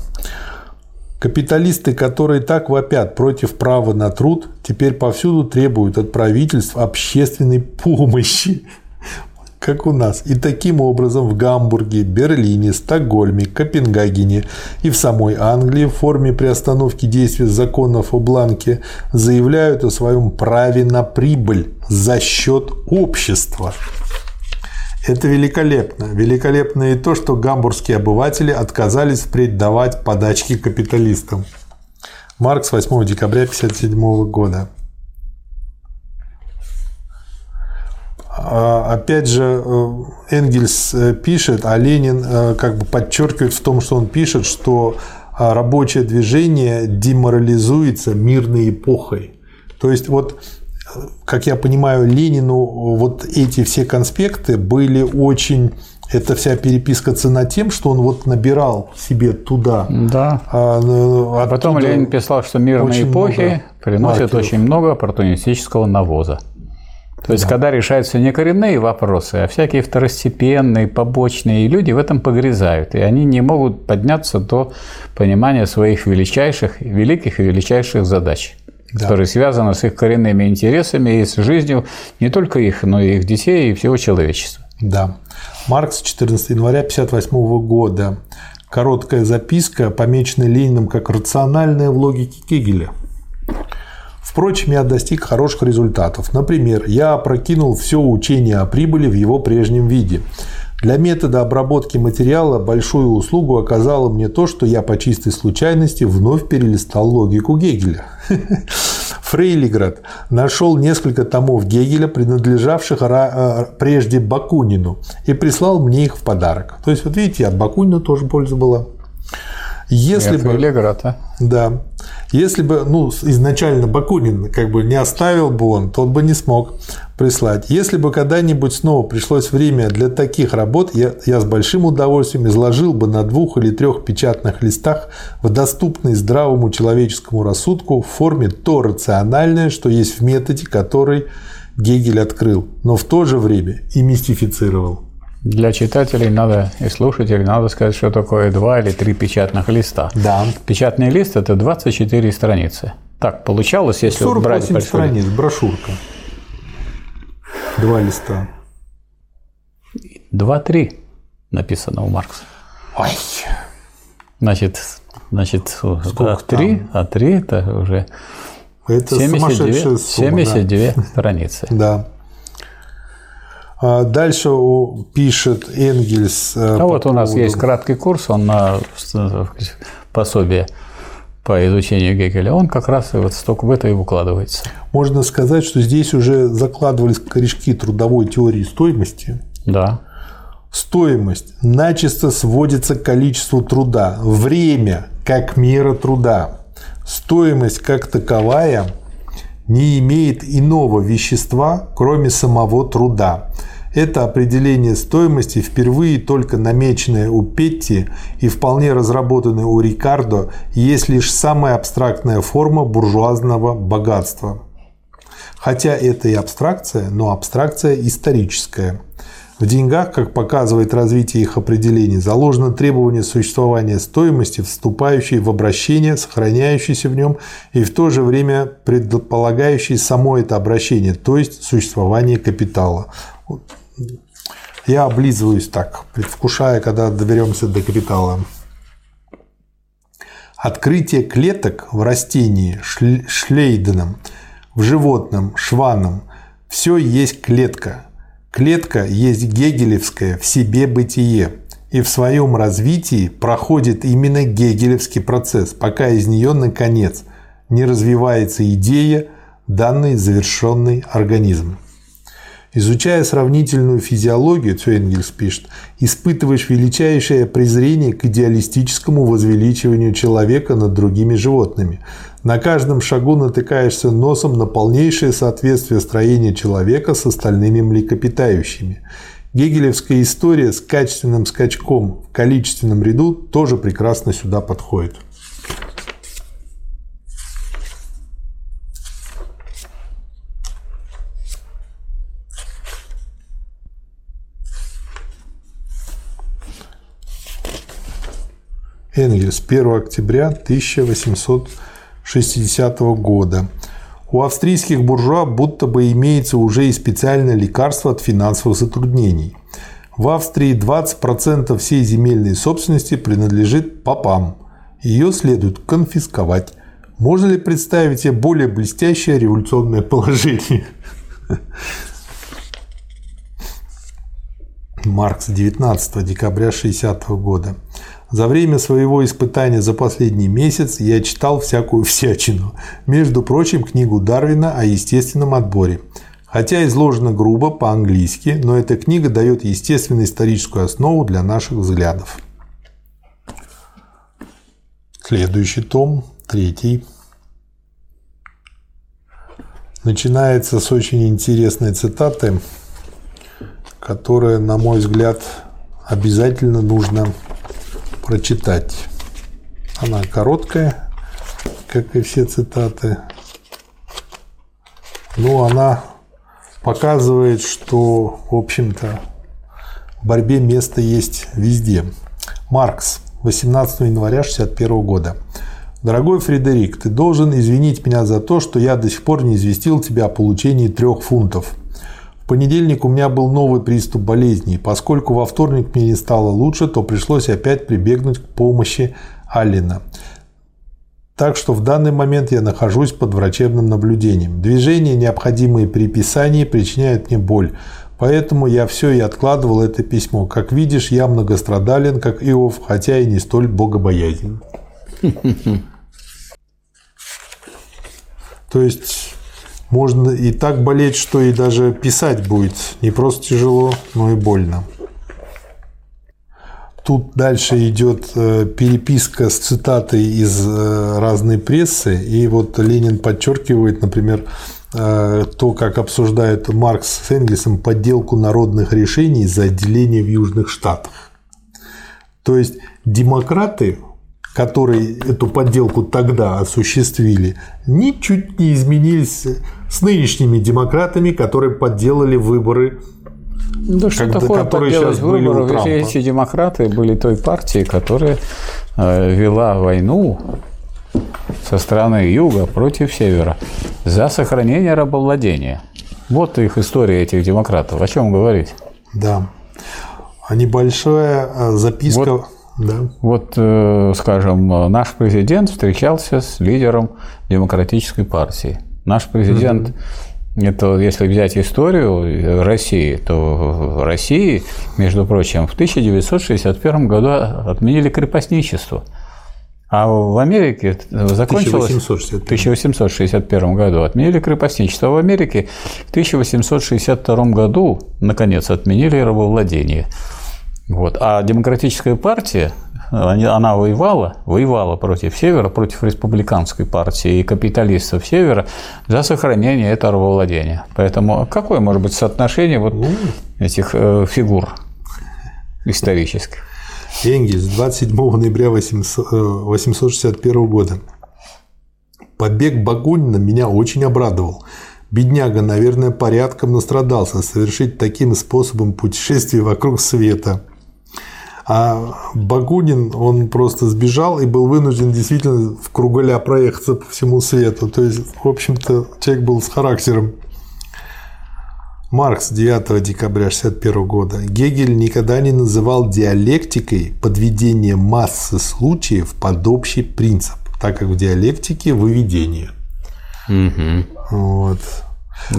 Капиталисты, которые так вопят против права на труд, теперь повсюду требуют от правительств общественной помощи, как у нас. И таким образом в Гамбурге, Берлине, Стокгольме, Копенгагене и в самой Англии в форме приостановки действия законов о бланке заявляют о своем праве на прибыль за счет общества. Это великолепно. Великолепно и то, что гамбургские обыватели отказались впредь давать подачки капиталистам. Маркс 8 декабря 1957 года. А, опять же, э, Энгельс э, пишет, а Ленин э, как бы подчеркивает в том, что он пишет, что а, рабочее движение деморализуется мирной эпохой. То есть вот как я понимаю, Ленину вот эти все конспекты были очень это вся переписка цена тем, что он вот набирал себе туда. Да. А, ну, а потом Ленин писал, что мирные эпохи приносят маркеров. очень много оппортунистического навоза. То есть, да. когда решаются не коренные вопросы, а всякие второстепенные, побочные, люди в этом погрязают, и они не могут подняться до понимания своих величайших, великих и величайших задач да. которые связаны с их коренными интересами и с жизнью не только их, но и их детей и всего человечества. Да. Маркс, 14 января 1958 года. Короткая записка, помеченная Лениным как рациональная в логике Кегеля. Впрочем, я достиг хороших результатов. Например, я опрокинул все учение о прибыли в его прежнем виде. Для метода обработки материала большую услугу оказало мне то, что я по чистой случайности вновь перелистал логику Гегеля. Фрейлиград нашел несколько томов Гегеля, принадлежавших э, прежде Бакунину, и прислал мне их в подарок. То есть, вот видите, от Бакунина тоже польза была. Если бы, Фрейлиград, а? Да. Если бы ну, изначально Бакунин как бы не оставил бы он, то он бы не смог прислать. Если бы когда-нибудь снова пришлось время для таких работ, я, я с большим удовольствием изложил бы на двух или трех печатных листах в доступной здравому человеческому рассудку в форме то рациональное, что есть в методе, который Гегель открыл, но в то же время и мистифицировал. Для читателей надо и слушателей надо сказать, что такое два или три печатных листа. Да. Печатный лист – это 24 страницы. Так получалось, если 48 брать большой... страниц, брошюрка. Два листа. Два-три написано у Маркса. Ой. Значит, значит, Сколько а три, а три это уже это 72, сумма, 72 да. страницы. Да. А дальше пишет Энгельс. Э, а вот у нас есть краткий курс, он на пособие по изучению Гегеля, он как раз и вот столько в это и укладывается. Можно сказать, что здесь уже закладывались корешки трудовой теории стоимости. Да. Стоимость начисто сводится к количеству труда. Время как мера труда. Стоимость как таковая не имеет иного вещества, кроме самого труда. Это определение стоимости, впервые только намеченное у Петти и вполне разработанное у Рикардо, есть лишь самая абстрактная форма буржуазного богатства. Хотя это и абстракция, но абстракция историческая. В деньгах, как показывает развитие их определений, заложено требование существования стоимости, вступающей в обращение, сохраняющейся в нем и в то же время предполагающей само это обращение, то есть существование капитала. Я облизываюсь так, предвкушая, когда доберемся до капитала. Открытие клеток в растении Шлейденом, в животном Шваном Все есть клетка. Клетка есть гегелевское в себе бытие. И в своем развитии проходит именно гегелевский процесс, пока из нее, наконец, не развивается идея, данный завершенный организм. Изучая сравнительную физиологию, Цвейнгельс пишет, испытываешь величайшее презрение к идеалистическому возвеличиванию человека над другими животными. На каждом шагу натыкаешься носом на полнейшее соответствие строения человека с остальными млекопитающими. Гегелевская история с качественным скачком в количественном ряду тоже прекрасно сюда подходит. Энгельс, 1 октября 1860 года. У австрийских буржуа будто бы имеется уже и специальное лекарство от финансовых затруднений. В Австрии 20% всей земельной собственности принадлежит попам. Ее следует конфисковать. Можно ли представить себе более блестящее революционное положение? Маркс 19 декабря 60 года. За время своего испытания за последний месяц я читал всякую всячину. Между прочим, книгу Дарвина о естественном отборе. Хотя изложена грубо, по-английски, но эта книга дает естественно-историческую основу для наших взглядов. Следующий том, третий. Начинается с очень интересной цитаты, которая, на мой взгляд, обязательно нужно прочитать. Она короткая, как и все цитаты. Но она показывает, что, в общем-то, в борьбе место есть везде. Маркс, 18 января 1961 года. Дорогой Фредерик, ты должен извинить меня за то, что я до сих пор не известил тебя о получении трех фунтов. В понедельник у меня был новый приступ болезни, и поскольку во вторник мне не стало лучше, то пришлось опять прибегнуть к помощи Аллена. Так что в данный момент я нахожусь под врачебным наблюдением. Движения, необходимые при писании, причиняют мне боль. Поэтому я все и откладывал это письмо. Как видишь, я многострадален, как Иов, хотя и не столь богобоязнен. То есть можно и так болеть, что и даже писать будет не просто тяжело, но и больно. Тут дальше идет э, переписка с цитатой из э, разной прессы, и вот Ленин подчеркивает, например, э, то, как обсуждает Маркс с Энгельсом подделку народных решений за отделение в Южных Штатах. То есть демократы которые эту подделку тогда осуществили, ничуть не изменились с нынешними демократами, которые подделали выборы да что когда, такое которые сейчас выборы? Были у Эти демократы были той партией, которая э, вела войну со стороны юга против севера за сохранение рабовладения. Вот их история этих демократов. О чем говорить? Да. А небольшая э, записка... Вот да. Вот, э, скажем, наш президент встречался с лидером демократической партии. Наш президент, угу. это если взять историю России, то в России, между прочим, в 1961 году отменили крепостничество. А в Америке закончилось 1861. в 1861 году отменили крепостничество. А в Америке в 1862 году, наконец, отменили рабовладение. Вот. А демократическая партия, она воевала, воевала против Севера, против республиканской партии и капиталистов Севера за сохранение этого владения. Поэтому какое может быть соотношение вот этих э, фигур исторических? Энгельс, 27 ноября 861 э, года. Побег Багунина меня очень обрадовал. Бедняга, наверное, порядком настрадался совершить таким способом путешествие вокруг света – а Багунин, он просто сбежал и был вынужден действительно в круголя проехаться по всему свету. То есть, в общем-то, человек был с характером. Маркс 9 декабря 1961 года. Гегель никогда не называл диалектикой подведение массы случаев под общий принцип, так как в диалектике выведение. Угу. Вот.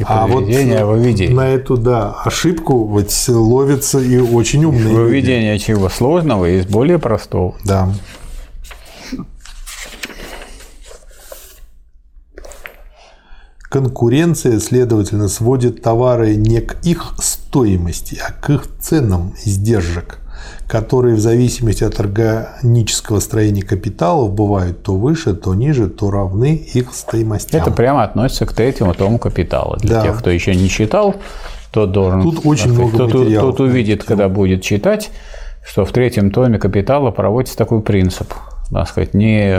А вот выведение. на эту, да, ошибку вот ловятся и очень умные люди. Выведение чего сложного из более простого. Да. Конкуренция, следовательно, сводит товары не к их стоимости, а к их ценам издержек, которые в зависимости от органического строения капиталов бывают то выше, то ниже, то равны их стоимостям. Это прямо относится к третьему тому капитала. Для Да. тех, кто еще не читал, тот должен... Тут очень сказать, много тот, материалов тот увидит, когда будет читать, что в третьем томе капитала проводится такой принцип. Так сказать, не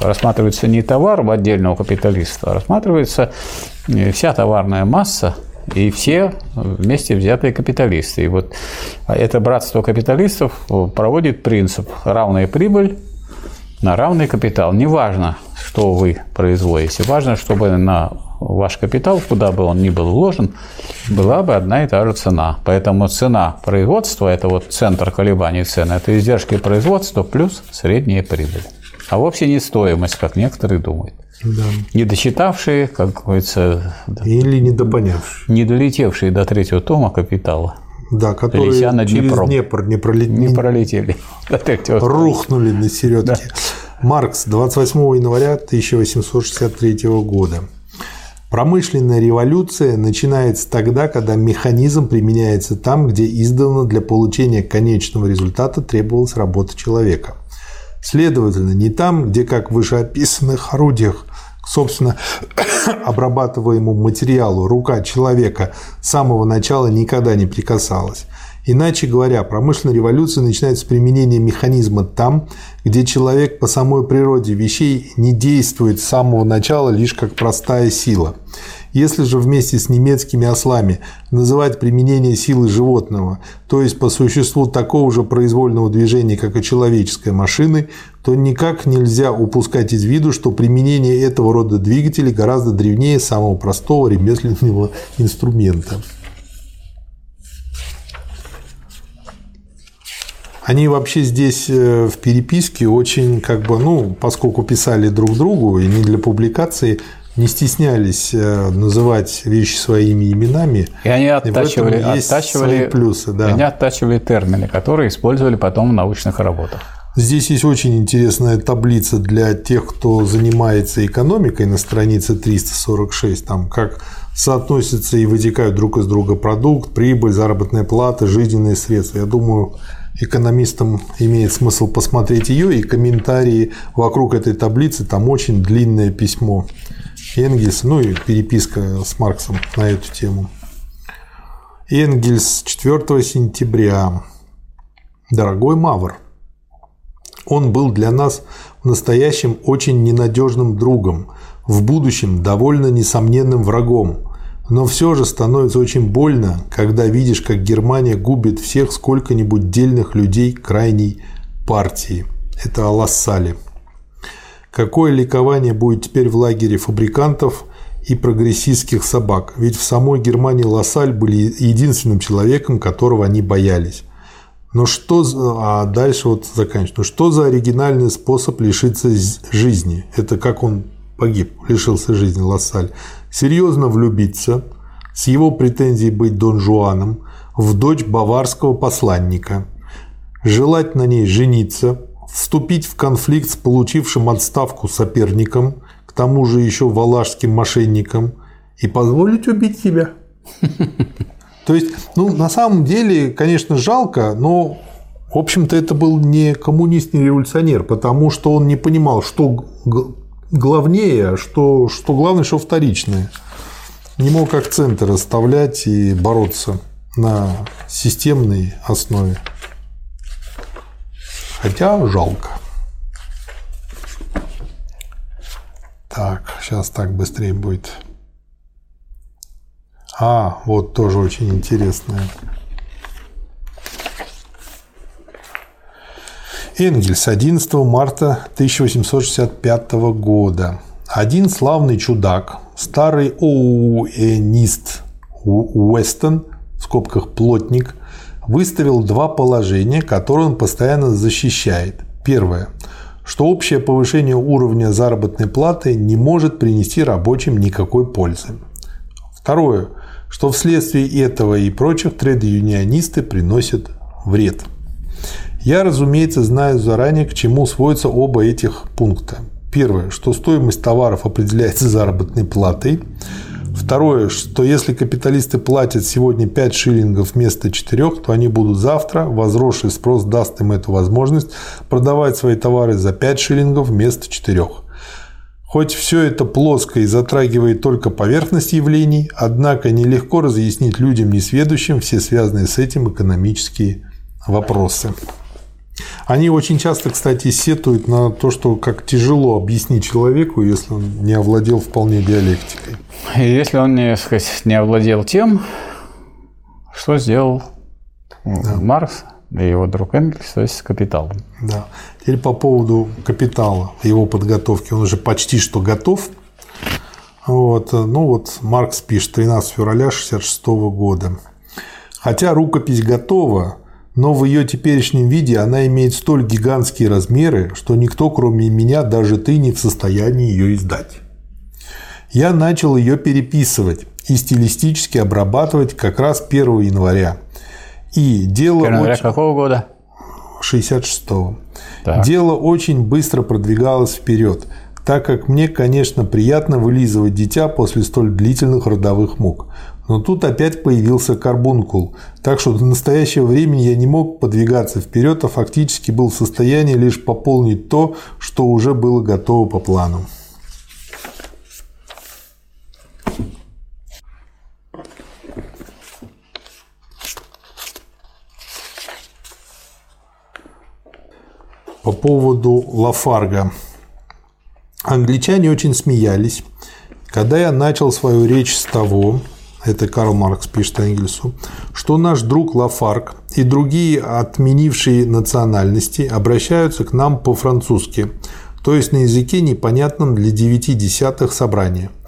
рассматривается не товар в отдельного капиталиста, а рассматривается э, вся товарная масса и все вместе взятые капиталисты. И вот это братство капиталистов проводит принцип равная прибыль на равный капитал. Неважно, что вы производите, важно, чтобы на ваш капитал, куда бы он ни был вложен, была бы одна и та же цена. Поэтому цена производства – это вот центр колебаний цены, это издержки производства плюс средняя прибыль. А вовсе не стоимость, как некоторые думают. Да. Не досчитавшие, как говорится, Или недопонявшие. не долетевшие до третьего тома капитала, Да, которые через Днепром. Днепр не, проле- не пролетели рухнули на середке. Маркс, 28 января 1863 года. Промышленная революция начинается тогда, когда механизм применяется там, где издавна для получения конечного результата требовалась работа человека. Следовательно, не там, где, как в вышеописанных орудиях, собственно обрабатываемому материалу рука человека с самого начала никогда не прикасалась. Иначе говоря, промышленная революция начинается с применения механизма там, где человек по самой природе вещей не действует с самого начала лишь как простая сила. Если же вместе с немецкими ослами называть применение силы животного, то есть по существу такого же произвольного движения, как и человеческой машины, то никак нельзя упускать из виду, что применение этого рода двигателей гораздо древнее самого простого ремесленного инструмента. Они вообще здесь э, в переписке очень, как бы, ну, поскольку писали друг другу и не для публикации, не стеснялись э, называть вещи своими именами. И они оттачивали, есть оттачивали, свои плюсы, да. они оттачивали термины, которые использовали потом в научных работах. Здесь есть очень интересная таблица для тех, кто занимается экономикой на странице 346, там как соотносятся и вытекают друг из друга продукт, прибыль, заработная плата, жизненные средства. Я думаю, экономистам имеет смысл посмотреть ее и комментарии вокруг этой таблицы. Там очень длинное письмо Энгельса, ну и переписка с Марксом на эту тему. Энгельс 4 сентября. Дорогой Мавр, он был для нас в настоящем очень ненадежным другом, в будущем довольно несомненным врагом. Но все же становится очень больно, когда видишь, как Германия губит всех сколько-нибудь дельных людей крайней партии. Это о Лассале. Какое ликование будет теперь в лагере фабрикантов и прогрессистских собак, ведь в самой Германии Лассаль были единственным человеком, которого они боялись. Но что. А дальше вот заканчиваю. Ну что за оригинальный способ лишиться жизни? Это как он погиб, лишился жизни Лассаль. Серьезно влюбиться, с его претензией быть Дон Жуаном, в дочь баварского посланника, желать на ней жениться, вступить в конфликт с получившим отставку соперником, к тому же еще валашским мошенником, и позволить убить себя. То есть, ну, на самом деле, конечно, жалко, но, в общем-то, это был не коммунист, не революционер, потому что он не понимал, что главнее, а что, что главное, что вторичное. Не мог акценты расставлять и бороться на системной основе. Хотя жалко. Так, сейчас так быстрее будет. А, вот тоже очень интересное. Энгельс, 11 марта 1865 года. Один славный чудак, старый оуэнист Уэстон, в скобках плотник, выставил два положения, которые он постоянно защищает. Первое что общее повышение уровня заработной платы не может принести рабочим никакой пользы. Второе, что вследствие этого и прочих трейд-юнионисты приносят вред. Я, разумеется, знаю заранее, к чему сводятся оба этих пункта. Первое, что стоимость товаров определяется заработной платой. Второе, что если капиталисты платят сегодня 5 шиллингов вместо 4, то они будут завтра, возросший спрос даст им эту возможность продавать свои товары за 5 шиллингов вместо 4. Хоть все это плоско и затрагивает только поверхность явлений, однако нелегко разъяснить людям несведущим все связанные с этим экономические вопросы. Они очень часто, кстати, сетуют на то, что как тяжело объяснить человеку, если он не овладел вполне диалектикой. И если он не, сказать, не овладел тем, что сделал да. Маркс и его друг Энгельс, то есть с капиталом. Да. Теперь по поводу капитала, его подготовки. Он уже почти что готов. Вот. Ну вот Маркс пишет 13 февраля 1966 года. Хотя рукопись готова, но в ее теперешнем виде она имеет столь гигантские размеры, что никто, кроме меня, даже ты, не в состоянии ее издать. Я начал ее переписывать и стилистически обрабатывать как раз 1 января. И дело января очень... какого года? 66-го. Дело очень быстро продвигалось вперед, так как мне, конечно, приятно вылизывать дитя после столь длительных родовых мук. Но тут опять появился карбункул, так что до настоящего времени я не мог подвигаться вперед, а фактически был в состоянии лишь пополнить то, что уже было готово по плану. По поводу Лафарга. Англичане очень смеялись, когда я начал свою речь с того, это Карл Маркс пишет Энгельсу, что наш друг Лафарг и другие отменившие национальности обращаются к нам по-французски, то есть на языке непонятном для девяти десятых собрания –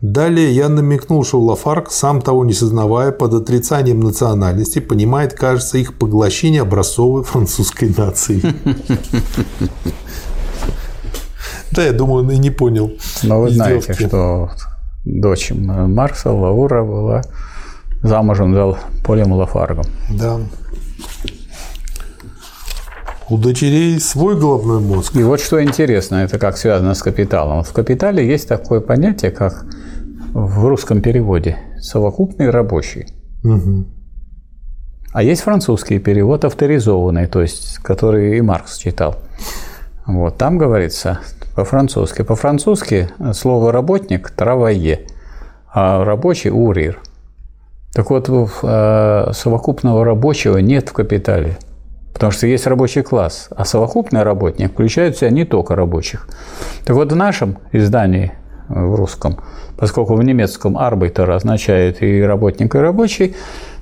Далее я намекнул, что Лафарк, сам того не сознавая, под отрицанием национальности, понимает, кажется, их поглощение образцовой французской нации. Да, я думаю, он и не понял. Но вы знаете, что дочь Маркса, Лаура, была замужем за Полем Лафаргом. Да. У дочерей свой головной мозг. И вот что интересно, это как связано с капиталом. В капитале есть такое понятие, как в русском переводе совокупный рабочий. Угу. А есть французский перевод авторизованный, то есть который и Маркс читал. Вот, там говорится по-французски. По-французски слово «работник» – «travailler», а рабочий – «урир». Так вот, э, совокупного рабочего нет в капитале, потому что есть рабочий класс, а совокупный работник включает в себя не только рабочих. Так вот, в нашем издании, в русском, поскольку в немецком «арбайтер» означает и работник, и рабочий,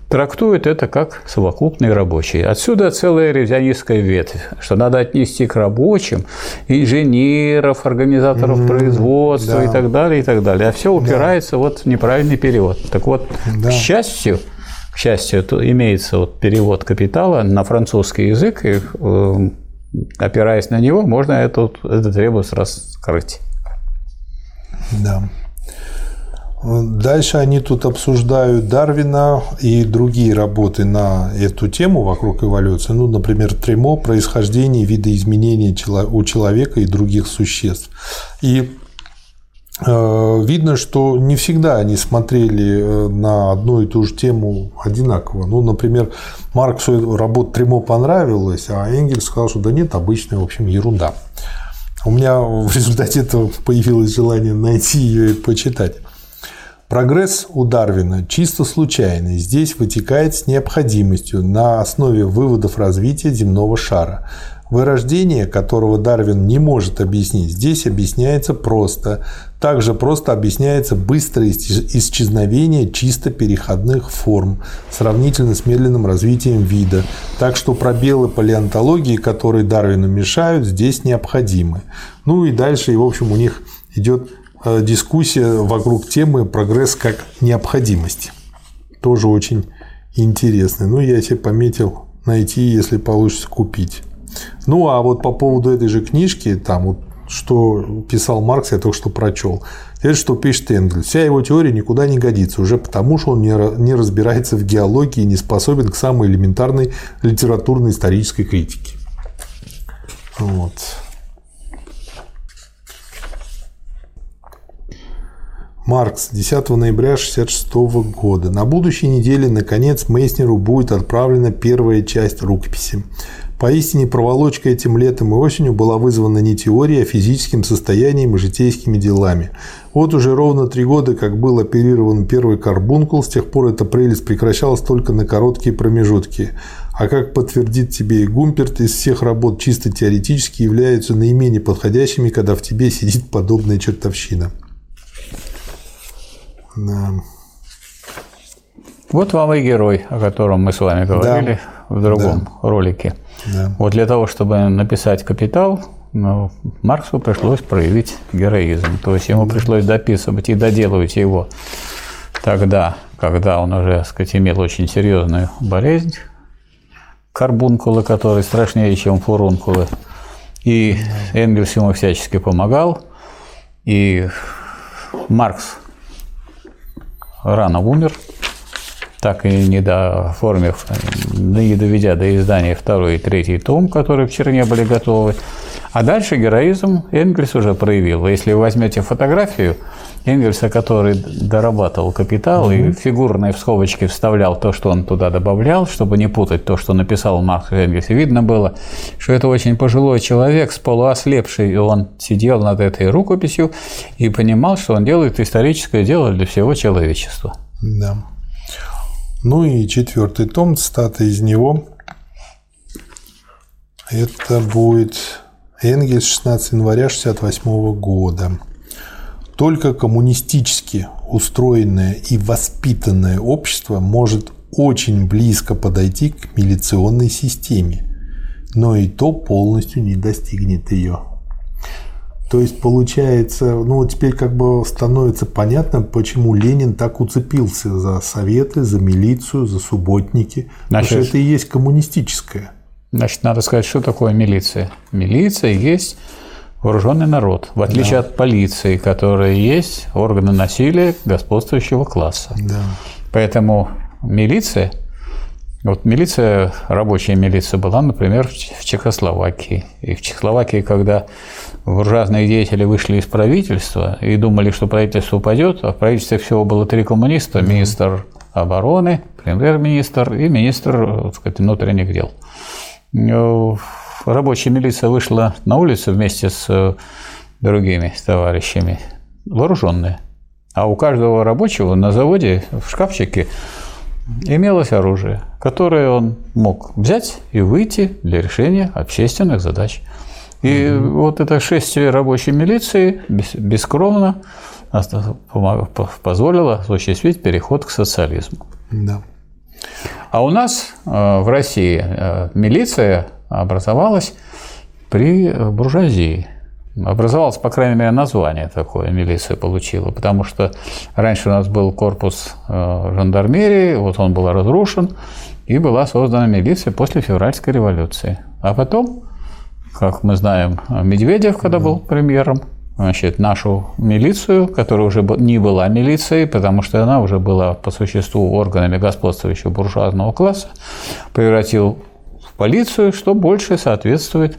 трактуют это как совокупный рабочий. Отсюда целая ревизионистская ветвь, что надо отнести к рабочим инженеров, организаторов mm, производства да. и так далее, и так далее. А все упирается да. вот в неправильный перевод. Так вот, да. к счастью, к счастью, имеется вот перевод капитала на французский язык, и э, опираясь на него, можно эту, этот ребус раскрыть. Да. Дальше они тут обсуждают Дарвина и другие работы на эту тему вокруг эволюции. Ну, например, Тремо «Происхождение видоизменения у человека и других существ». И э, видно, что не всегда они смотрели э, на одну и ту же тему одинаково. Ну, например, Марксу работа Тремо понравилась, а Энгельс сказал, что да нет, обычная, в общем, ерунда. У меня в результате этого появилось желание найти ее и почитать. Прогресс у Дарвина чисто случайный, здесь вытекает с необходимостью на основе выводов развития земного шара. Вырождение, которого Дарвин не может объяснить, здесь объясняется просто. Также просто объясняется быстрое исчезновение чисто переходных форм, сравнительно с медленным развитием вида. Так что пробелы палеонтологии, которые Дарвину мешают, здесь необходимы. Ну и дальше, и в общем, у них идет Э, дискуссия вокруг темы прогресс как необходимость. Тоже очень интересный. Ну, я себе пометил найти, если получится купить. Ну, а вот по поводу этой же книжки, там вот что писал Маркс, я только что прочел. Это что пишет Энгельс. Вся его теория никуда не годится, уже потому что он не разбирается в геологии и не способен к самой элементарной литературно-исторической критике. Вот. Маркс, 10 ноября 1966 года. На будущей неделе, наконец, Мейснеру будет отправлена первая часть рукописи. Поистине проволочка этим летом и осенью была вызвана не теорией, а физическим состоянием и житейскими делами. Вот уже ровно три года, как был оперирован первый карбункул, с тех пор эта прелесть прекращалась только на короткие промежутки. А как подтвердит тебе и Гумперт, из всех работ чисто теоретически являются наименее подходящими, когда в тебе сидит подобная чертовщина. Да. Вот вам и герой, о котором мы с вами говорили да. в другом да. ролике. Да. Вот для того, чтобы написать «Капитал», ну, Марксу пришлось проявить героизм. То есть ему пришлось дописывать и доделывать его тогда, когда он уже, так сказать, имел очень серьезную болезнь, карбункулы, которые страшнее, чем фурункулы. И Энгельс ему всячески помогал. И Маркс рано умер, так и не дооформив, не доведя до издания второй и третий том, которые в Черне были готовы. А дальше героизм Энгельс уже проявил. Если вы возьмете фотографию Энгельса, который дорабатывал капитал mm-hmm. и фигурные в скобочки вставлял то, что он туда добавлял, чтобы не путать то, что написал Маркс Энгельс, видно было, что это очень пожилой человек с полуослепший, и он сидел над этой рукописью и понимал, что он делает историческое дело для всего человечества. Да. Ну и четвертый том, цитата из него. Это будет Энгельс 16 января 1968 года. Только коммунистически устроенное и воспитанное общество может очень близко подойти к милиционной системе, но и то полностью не достигнет ее. То есть получается, ну вот теперь как бы становится понятно, почему Ленин так уцепился за советы, за милицию, за субботники. Значит, потому что это и есть коммунистическое. Значит, надо сказать, что такое милиция. Милиция есть вооруженный народ, в отличие да. от полиции, которая есть органы насилия господствующего класса. Да. Поэтому милиция, вот милиция, рабочая милиция была, например, в Чехословакии. И в Чехословакии, когда буржуазные деятели вышли из правительства и думали, что правительство упадет, а в правительстве всего было три коммуниста, министр обороны, премьер-министр и министр так сказать, внутренних дел рабочая милиция вышла на улицу вместе с э, другими товарищами, вооруженные. А у каждого рабочего на заводе в шкафчике имелось оружие, которое он мог взять и выйти для решения общественных задач. И вот это шествие рабочей милиции бескровно позволило осуществить переход к социализму. Да. А у нас э, в России э, милиция образовалась при буржуазии. Образовалось, по крайней мере, название такое милиция получила, потому что раньше у нас был корпус э, жандармерии, вот он был разрушен, и была создана милиция после февральской революции. А потом, как мы знаем, Медведев, когда был премьером, значит, нашу милицию, которая уже не была милицией, потому что она уже была по существу органами господствующего буржуазного класса, превратил полицию, что больше соответствует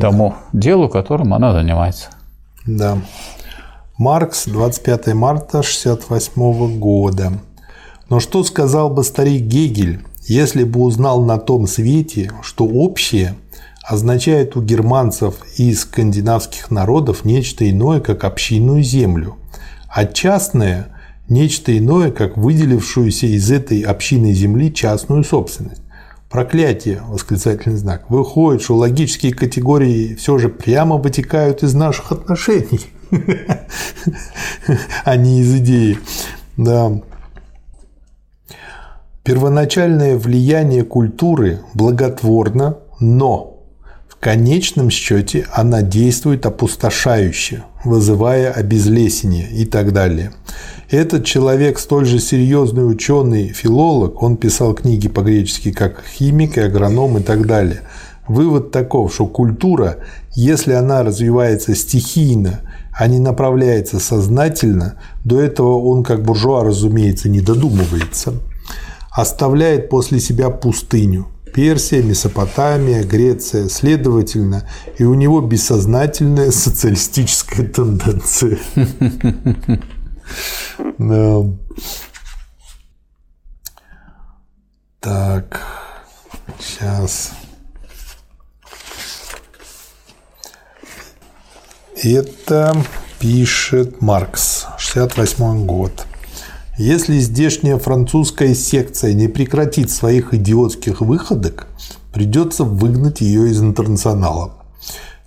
тому делу, которым она занимается. Да. Маркс, 25 марта 1968 года. Но что сказал бы старик Гегель, если бы узнал на том свете, что общее означает у германцев и скандинавских народов нечто иное, как общинную землю, а частное – нечто иное, как выделившуюся из этой общинной земли частную собственность. Проклятие, восклицательный знак. Выходит, что логические категории все же прямо вытекают из наших отношений, а не из идеи. Да. Первоначальное влияние культуры благотворно, но конечном счете она действует опустошающе, вызывая обезлесение и так далее. Этот человек столь же серьезный ученый, филолог, он писал книги по-гречески как химик и агроном и так далее. Вывод таков, что культура, если она развивается стихийно, а не направляется сознательно, до этого он, как буржуа, разумеется, не додумывается, оставляет после себя пустыню. Персия, Месопотамия, Греция, следовательно, и у него бессознательная социалистическая тенденция. Так, сейчас. Это пишет Маркс, 68 год. Если здешняя французская секция не прекратит своих идиотских выходок, придется выгнать ее из интернационала.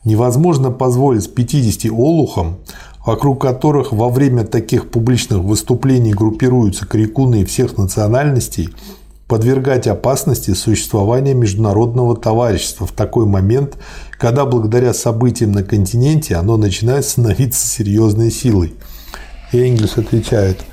Невозможно позволить 50 олухам, вокруг которых во время таких публичных выступлений группируются крикуны всех национальностей, подвергать опасности существования международного товарищества в такой момент, когда благодаря событиям на континенте оно начинает становиться серьезной силой. Энгельс отвечает,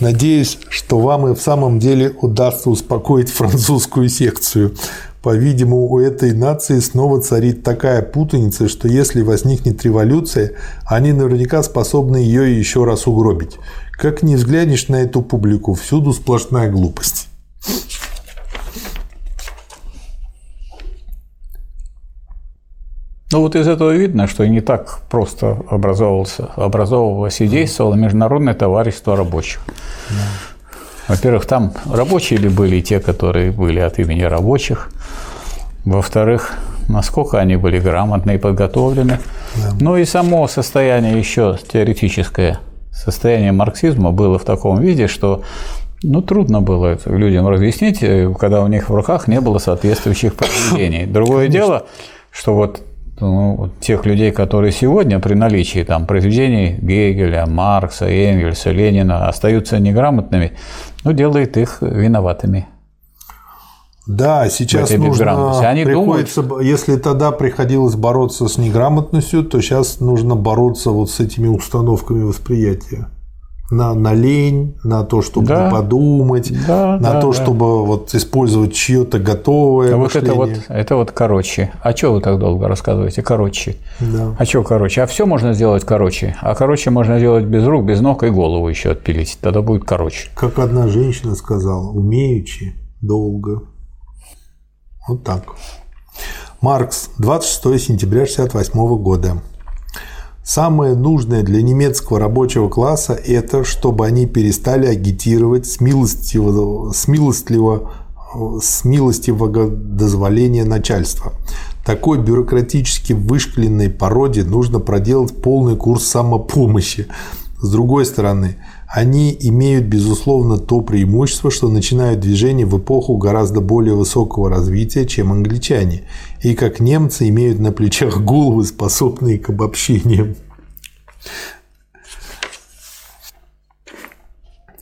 надеюсь, что вам и в самом деле удастся успокоить французскую секцию. По-видимому, у этой нации снова царит такая путаница, что если возникнет революция, они наверняка способны ее еще раз угробить. Как ни взглянешь на эту публику, всюду сплошная глупость. Ну вот из этого видно, что не так просто образовывался, образовывалось и действовало Международное товарищество рабочих. Во-первых, там рабочие ли были те, которые были от имени рабочих. Во-вторых, насколько они были грамотны и подготовлены. Да. Ну и само состояние еще теоретическое, состояние марксизма было в таком виде, что ну, трудно было людям разъяснить, э, когда у них в руках не было соответствующих произведений. Другое Конечно. дело, что вот ну, тех людей, которые сегодня при наличии там, произведений Гегеля, Маркса, Энгельса, Ленина остаются неграмотными, ну, делает их виноватыми. Да, сейчас нужно Они приходится, думают... если тогда приходилось бороться с неграмотностью, то сейчас нужно бороться вот с этими установками восприятия на, на лень, на то, чтобы да. подумать, да, на да, то, да. чтобы вот использовать чье-то готовое а мышление. Вот это вот, это вот короче. А что вы так долго рассказываете? Короче. Да. А что короче? А все можно сделать короче. А короче можно сделать без рук, без ног и голову еще отпилить. Тогда будет короче. Как одна женщина сказала, умеючи долго. Вот так. Маркс, 26 сентября 1968 года. Самое нужное для немецкого рабочего класса – это чтобы они перестали агитировать с милостивого, с милостливого, с милостивого дозволения начальства. Такой бюрократически вышкленной породе нужно проделать полный курс самопомощи. С другой стороны, они имеют, безусловно, то преимущество, что начинают движение в эпоху гораздо более высокого развития, чем англичане, и как немцы имеют на плечах головы, способные к обобщениям.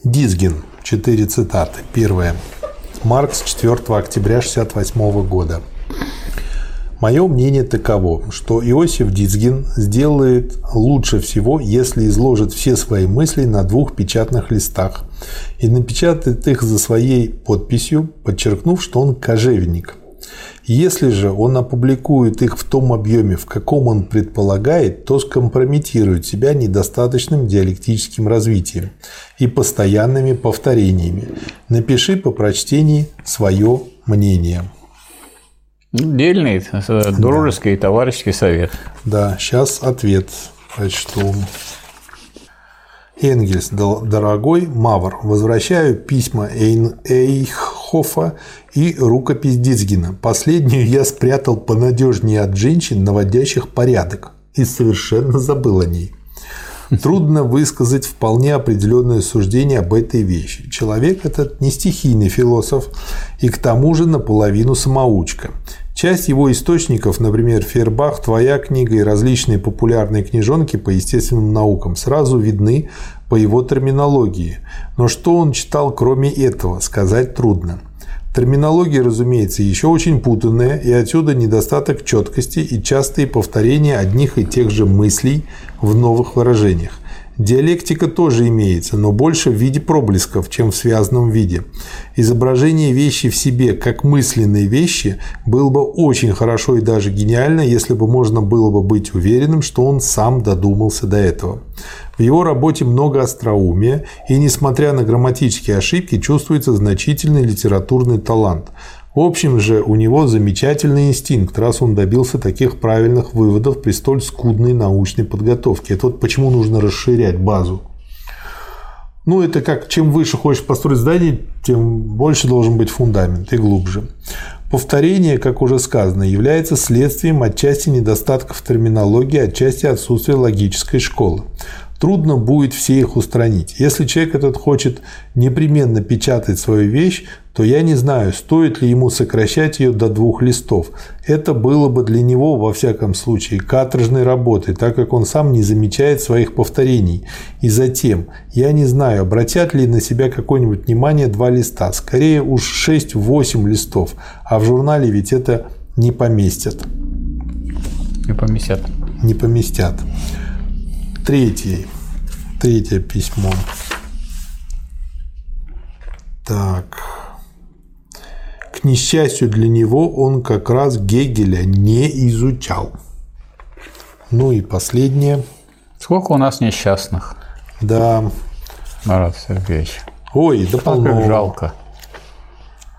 Дизгин. Четыре цитаты. Первое. Маркс 4 октября 1968 года. Мое мнение таково, что Иосиф Дицгин сделает лучше всего, если изложит все свои мысли на двух печатных листах и напечатает их за своей подписью, подчеркнув, что он кожевенник. Если же он опубликует их в том объеме, в каком он предполагает, то скомпрометирует себя недостаточным диалектическим развитием и постоянными повторениями. Напиши по прочтении свое мнение. Дельный, э, дружеский да. товарищеский совет. Да, сейчас ответ прочту. Энгельс, дорогой Мавр, возвращаю письма Эйн Эйхофа и рукопись Дицгина. Последнюю я спрятал понадежнее от женщин, наводящих порядок, и совершенно забыл о ней. Трудно высказать вполне определенное суждение об этой вещи. Человек этот не стихийный философ и к тому же наполовину самоучка. Часть его источников, например, Фербах, твоя книга и различные популярные книжонки по естественным наукам, сразу видны по его терминологии. Но что он читал кроме этого, сказать трудно. Терминология, разумеется, еще очень путанная, и отсюда недостаток четкости и частые повторения одних и тех же мыслей в новых выражениях. Диалектика тоже имеется, но больше в виде проблесков, чем в связанном виде. Изображение вещи в себе как мысленные вещи было бы очень хорошо и даже гениально, если бы можно было бы быть уверенным, что он сам додумался до этого. В его работе много остроумия, и несмотря на грамматические ошибки, чувствуется значительный литературный талант – общем же, у него замечательный инстинкт, раз он добился таких правильных выводов при столь скудной научной подготовке. Это вот почему нужно расширять базу. Ну, это как, чем выше хочешь построить здание, тем больше должен быть фундамент и глубже. Повторение, как уже сказано, является следствием отчасти недостатков терминологии, отчасти отсутствия логической школы трудно будет все их устранить. Если человек этот хочет непременно печатать свою вещь, то я не знаю, стоит ли ему сокращать ее до двух листов. Это было бы для него, во всяком случае, каторжной работой, так как он сам не замечает своих повторений. И затем, я не знаю, обратят ли на себя какое-нибудь внимание два листа, скорее уж 6-8 листов, а в журнале ведь это не поместят. Не поместят. Не поместят. Третий. Третье письмо. Так. К несчастью для него, он как раз Гегеля не изучал. Ну и последнее. Сколько у нас несчастных? Да. Марат Сергеевич. Ой, да полно. жалко.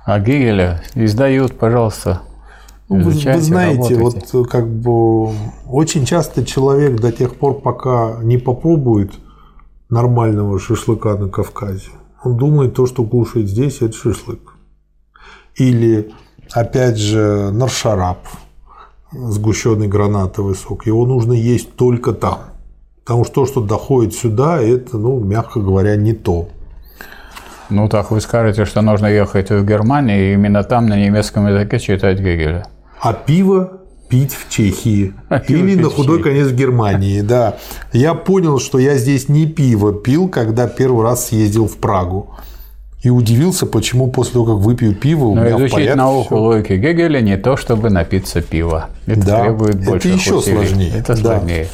А Гегеля издают, пожалуйста, ну, вы, вы знаете, работайте. вот как бы очень часто человек до тех пор, пока не попробует нормального шашлыка на Кавказе, он думает, то, что кушает здесь, это шашлык. Или, опять же, наршарап, сгущенный гранатовый сок. Его нужно есть только там. Потому что то, что доходит сюда, это, ну, мягко говоря, не то. Ну, так вы скажете, что нужно ехать в Германию и именно там на немецком языке читать Гегеля а пиво пить в Чехии а или на худой конец в Германии, да. Я понял, что я здесь не пиво пил, когда первый раз съездил в Прагу. И удивился, почему после того, как выпью пиво, у Но меня изучить в порядке науку все. логики Гегеля не то, чтобы напиться пива. Это да, требует больше Это еще усилий. сложнее. Это сложнее.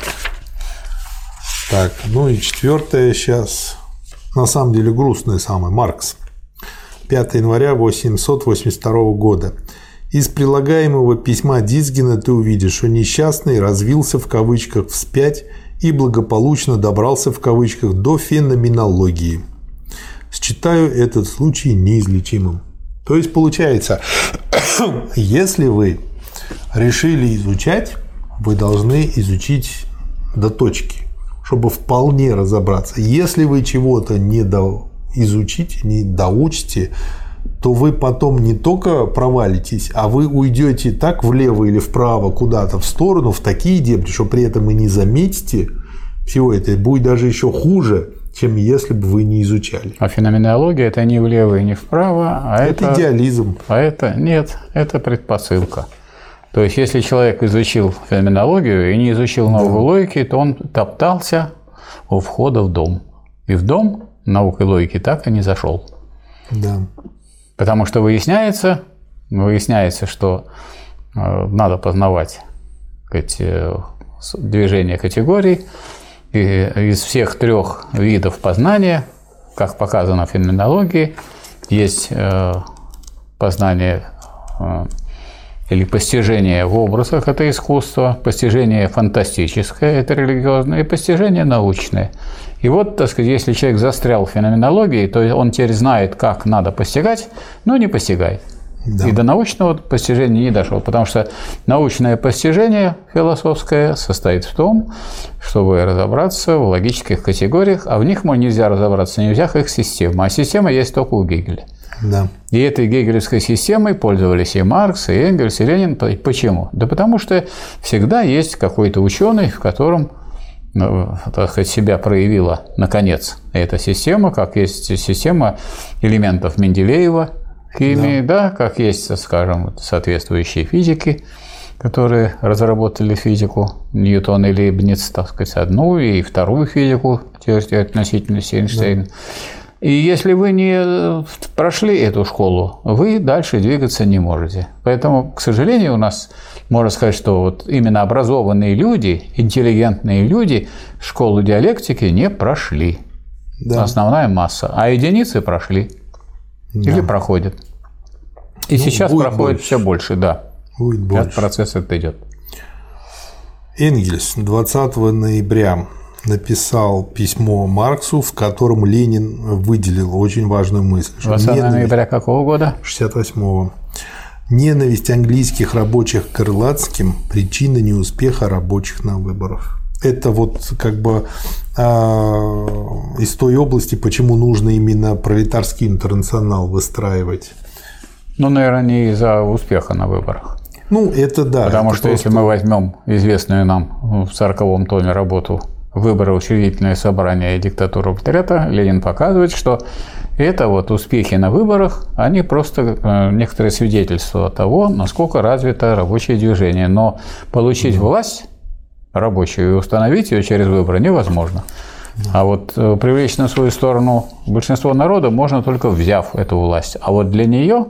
Так, ну и четвертое сейчас. На самом деле грустное самое. Маркс. 5 января 1882 года. Из прилагаемого письма Дизгина ты увидишь, что несчастный развился в кавычках вспять и благополучно добрался в кавычках до феноменологии. Считаю этот случай неизлечимым. То есть получается, если вы решили изучать, вы должны изучить до точки, чтобы вполне разобраться. Если вы чего-то не до изучите, не доучите, то вы потом не только провалитесь, а вы уйдете так влево или вправо, куда-то в сторону, в такие дебри, что при этом и не заметите всего это. Будет даже еще хуже, чем если бы вы не изучали. А феноменология это не влево и не вправо, а это, это идеализм. А это нет, это предпосылка. То есть, если человек изучил феноменологию и не изучил новой да. логики, то он топтался у входа в дом. И в дом наукой логики так и не зашел. Да. Потому что выясняется, выясняется, что э, надо познавать эти движения категорий. И из всех трех видов познания, как показано в феноменологии, есть э, познание э, или постижение в образах – это искусство, постижение фантастическое – это религиозное, и постижение научное. И вот, так сказать, если человек застрял в феноменологии, то он теперь знает, как надо постигать, но не постигает. Да. И до научного постижения не дошел, потому что научное постижение философское состоит в том, чтобы разобраться в логических категориях, а в них нельзя разобраться, нельзя их система, а система есть только у Гегеля. Да. И этой гегелевской системой пользовались и Маркс, и Энгельс, и Ленин. Почему? Да потому что всегда есть какой-то ученый, в котором ну, так сказать, себя проявила наконец эта система, как есть система элементов Менделеева химии, да, да как есть, скажем, соответствующие физики, которые разработали физику Ньютон и Лейбниц, так сказать, одну и вторую физику теорию относительности Эйнштейна. Да. И если вы не прошли эту школу, вы дальше двигаться не можете. Поэтому, к сожалению, у нас можно сказать, что вот именно образованные люди, интеллигентные люди школу диалектики не прошли. Да. Основная масса. А единицы прошли. Да. Или проходят. И ну, сейчас проходит больше. все больше, да. Будет больше. Этот процесс это идет. Энгельс 20 ноября написал письмо Марксу, в котором Ленин выделил очень важную мысль. 20 ноября какого года? 68-го. Ненависть английских рабочих к крылатским – причина неуспеха рабочих на выборах. Это вот как бы э, из той области, почему нужно именно пролетарский интернационал выстраивать. Ну, наверное, не из-за успеха на выборах. Ну, это да. Потому это что просто... если мы возьмем известную нам в 40-м томе работу «Выборы, учредительное собрание и диктатура пролетариата», Ленин показывает, что это вот успехи на выборах, они просто э, некоторые свидетельства того, насколько развито рабочее движение. Но получить власть рабочую и установить ее через выборы невозможно. А вот э, привлечь на свою сторону большинство народа можно только взяв эту власть. А вот для нее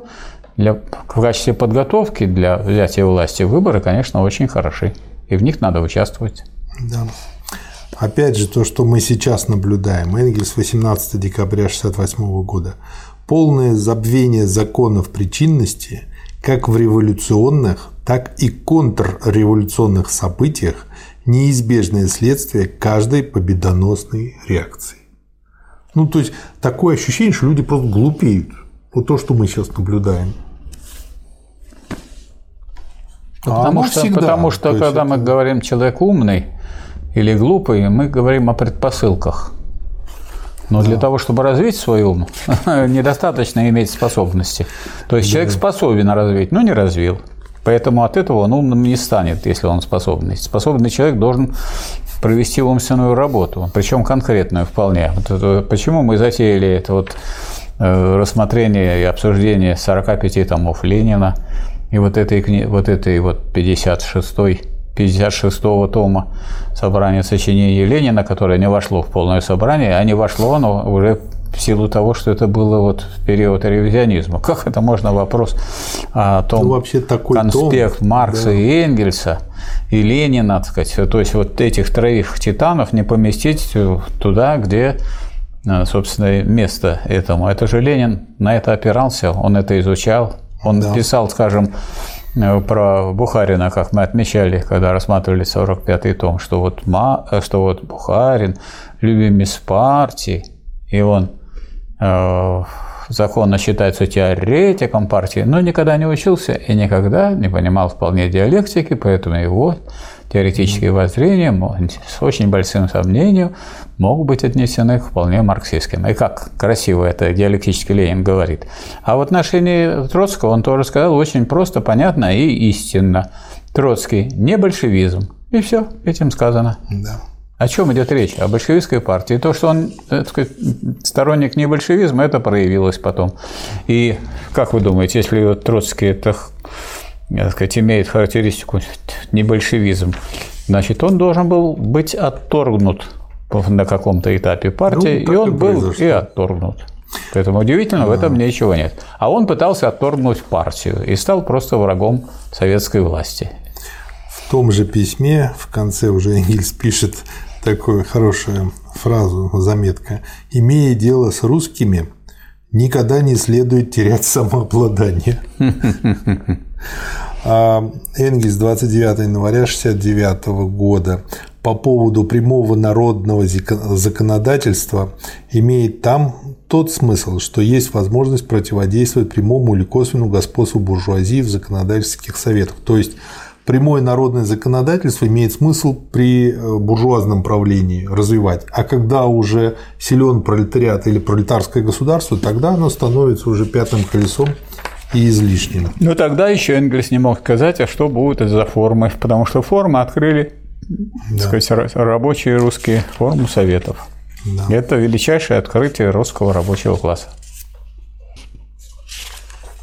для, в качестве подготовки для взятия власти выборы, конечно, очень хороши. И в них надо участвовать. Да. Опять же, то, что мы сейчас наблюдаем, Энгельс 18 декабря 1968 года, полное забвение законов причинности как в революционных, так и контрреволюционных событиях неизбежное следствие каждой победоносной реакции. Ну, то есть, такое ощущение, что люди просто глупеют. Вот то, что мы сейчас наблюдаем. А потому, что, всегда, потому что, когда это... мы говорим человек умный или глупый, мы говорим о предпосылках. Но да. для того, чтобы развить свой ум, недостаточно иметь способности. То есть да. человек способен развить, но не развил. Поэтому от этого он умным не станет, если он способный. Способный человек должен провести умственную работу, причем конкретную вполне. Вот почему мы затеяли это вот э, рассмотрение и обсуждение 45 томов Ленина, и вот этой, вот этой вот 56 56-го тома собрания сочинений Ленина, которое не вошло в полное собрание, а не вошло оно уже в силу того, что это было вот в период ревизионизма. Как это можно вопрос о том, ну, вообще такой конспект том, Маркса да. и Энгельса и Ленина, так сказать, то есть вот этих троих титанов не поместить туда, где собственно, место этому. Это же Ленин на это опирался, он это изучал, он да. писал, скажем, э, про Бухарина, как мы отмечали, когда рассматривали 45-й том, что вот, Ма, э, что вот Бухарин любимец партии, и он э, законно считается теоретиком партии, но никогда не учился и никогда не понимал вполне диалектики, поэтому его теоретические воззрения с очень большим сомнением могут быть отнесены к вполне марксистским. И как красиво это диалектический Ленин говорит. А в отношении Троцкого он тоже сказал очень просто, понятно и истинно. Троцкий не большевизм. И все, этим сказано. Да. О чем идет речь? О большевистской партии. То, что он так сказать, сторонник не большевизма, это проявилось потом. И как вы думаете, если Троцкий это так сказать, имеет характеристику не большевизм, значит, он должен был быть отторгнут на каком-то этапе партии, ну, и он и был произошло. и отторгнут. Поэтому удивительно, в этом ничего нет. А он пытался отторгнуть партию и стал просто врагом советской власти. В том же письме в конце уже Энгельс пишет такую хорошую фразу, заметка. «Имея дело с русскими, никогда не следует терять самообладание». А Энгельс 29 января 1969 года по поводу прямого народного законодательства имеет там тот смысл, что есть возможность противодействовать прямому или косвенному господству буржуазии в законодательских советах. То есть прямое народное законодательство имеет смысл при э, буржуазном правлении развивать. А когда уже силен пролетариат или пролетарское государство, тогда оно становится уже пятым колесом и излишним. Но тогда еще Энгельс не мог сказать, а что будет из-за формы, потому что формы открыли да. сказать, рабочие русские форму советов. Да. Это величайшее открытие русского рабочего класса.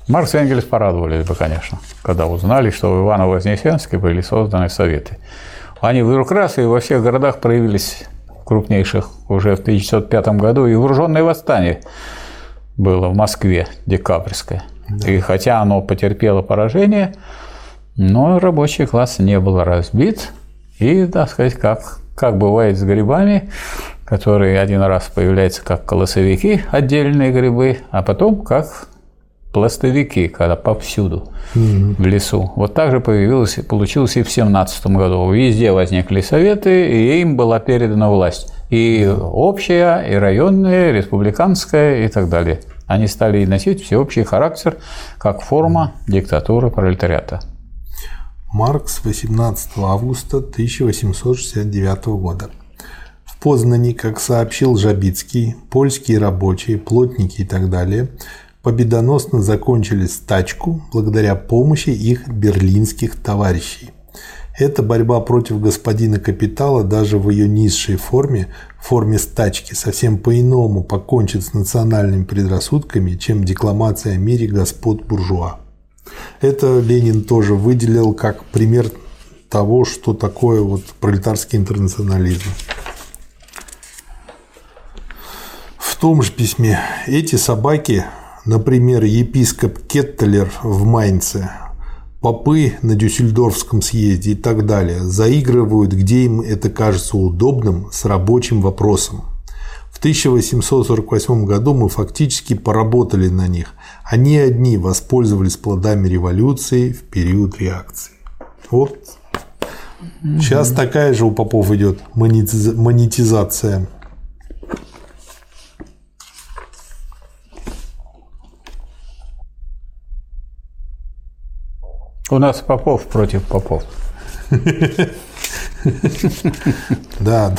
Маркс и Энгельс порадовались бы, конечно, когда узнали, что в Иваново-Вознесенске были созданы советы. Они вдруг раз и во всех городах проявились крупнейших уже в 1905 году, и вооруженное восстание было в Москве, декабрьское. Да. И хотя оно потерпело поражение, но рабочий класс не был разбит. И, так сказать, как, как бывает с грибами, которые один раз появляются как колосовики, отдельные грибы, а потом как пластовики, когда повсюду mm-hmm. в лесу. Вот так же появилось, получилось и в 17 году. Везде возникли советы, и им была передана власть. И общая, и районная, и республиканская, и так далее. Они стали носить всеобщий характер как форма диктатуры пролетариата. Маркс 18 августа 1869 года. В Познани, как сообщил Жабицкий, польские рабочие, плотники и так далее победоносно закончили стачку благодаря помощи их берлинских товарищей. Эта борьба против господина капитала даже в ее низшей форме, форме стачки, совсем по-иному покончит с национальными предрассудками, чем декламация о мире господ буржуа. Это Ленин тоже выделил как пример того, что такое вот пролетарский интернационализм. В том же письме эти собаки, например, епископ Кеттелер в Майнце, попы на Дюссельдорфском съезде и так далее, заигрывают, где им это кажется удобным, с рабочим вопросом. В 1848 году мы фактически поработали на них. Они одни воспользовались плодами революции в период реакции. Вот. Сейчас такая же у попов идет монетизация. У нас попов против попов. Да,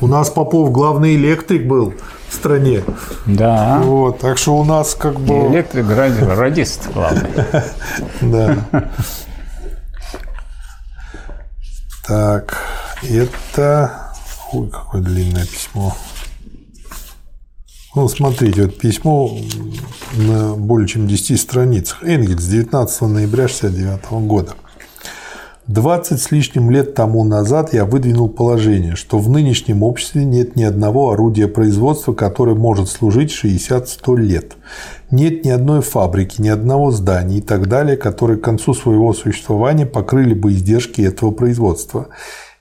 у нас Попов главный электрик был в стране. Да. Вот, так что у нас как бы... Электрик, радист главный. Да. Так, это... Ой, какое длинное письмо. Ну, смотрите, вот письмо на более чем 10 страницах. Энгельс, 19 ноября 1969 года. 20 с лишним лет тому назад я выдвинул положение, что в нынешнем обществе нет ни одного орудия производства, которое может служить 60-100 лет. Нет ни одной фабрики, ни одного здания и так далее, которые к концу своего существования покрыли бы издержки этого производства.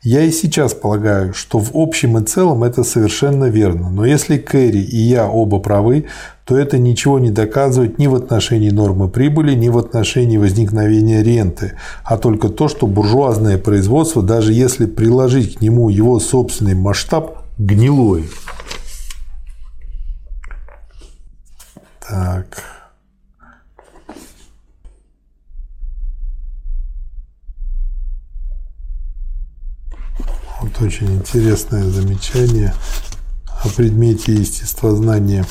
Я и сейчас полагаю, что в общем и целом это совершенно верно, но если Кэрри и я оба правы, то это ничего не доказывает ни в отношении нормы прибыли, ни в отношении возникновения ренты, а только то, что буржуазное производство, даже если приложить к нему его собственный масштаб, гнилое. Так. Вот очень интересное замечание о предмете естествознания.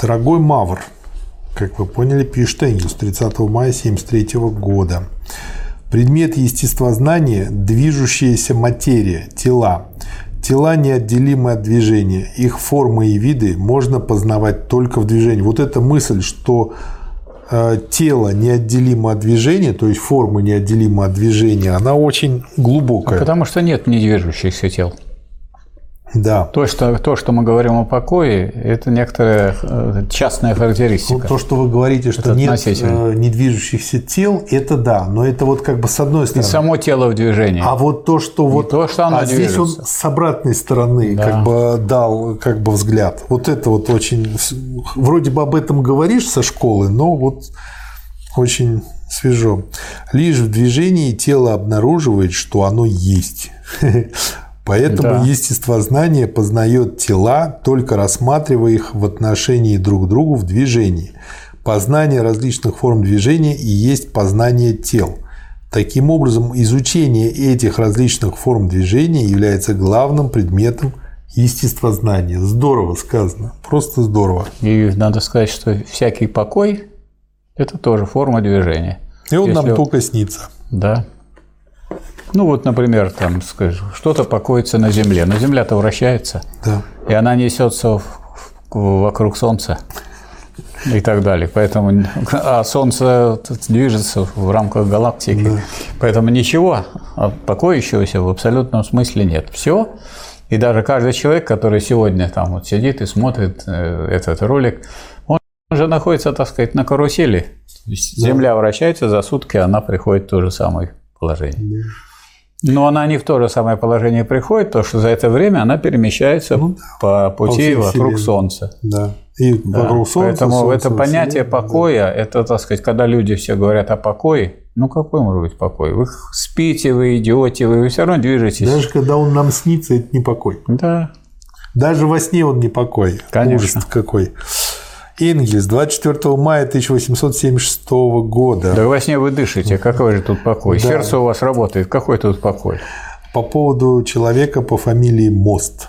Дорогой Мавр, как вы поняли, пишет Энгельс 30 мая 1973 года. Предмет естествознания – движущаяся материя, тела. Тела неотделимы от движения. Их формы и виды можно познавать только в движении. Вот эта мысль, что тело неотделимо от движения, то есть форма неотделима от движения, она очень глубокая. Потому что нет недвижущихся тел. Да. То что, то, что мы говорим о покое, это некоторая э, частная характеристика. То, что вы говорите, что это нет э, недвижущихся тел, это да, но это вот как бы с одной стороны. И само тело в движении. А вот то, что Не вот, то, что оно а здесь он с обратной стороны да. как бы дал как бы взгляд. Вот это вот очень, вроде бы об этом говоришь со школы, но вот очень свежо. Лишь в движении тело обнаруживает, что оно есть. Поэтому да. естествознание познает тела, только рассматривая их в отношении друг к другу в движении. Познание различных форм движения и есть познание тел. Таким образом, изучение этих различных форм движения является главным предметом естествознания. Здорово сказано, просто здорово. И надо сказать, что всякий покой – это тоже форма движения. И он Если... нам только снится. Да. Ну вот, например, там, скажем, что-то покоится на Земле, но Земля-то вращается, да. и она несется в, в, вокруг Солнца. и так далее. Поэтому, а Солнце движется в рамках галактики. Да. Поэтому ничего покоящегося в абсолютном смысле нет. Все. И даже каждый человек, который сегодня там вот сидит и смотрит э, этот ролик, он же находится, так сказать, на карусели. Земля вращается за сутки, она приходит в то же самое положение. Да. Но она не в то же самое положение приходит, потому что за это время она перемещается ну, по пути по вокруг Солнца. Да. И да. вокруг Солнца. Поэтому солнце, это понятие Вселенная, покоя, да. это, так сказать, когда люди все говорят о покое, ну какой может быть покой? Вы спите, вы идете, вы все равно движетесь. Даже когда он нам снится, это не покой. Да. Даже во сне он не покой. Конечно. Ужас какой. Энгельс, 24 мая 1876 года. Да во сне вы дышите, какой же тут покой? Да. Сердце у вас работает, какой тут покой? По поводу человека по фамилии Мост.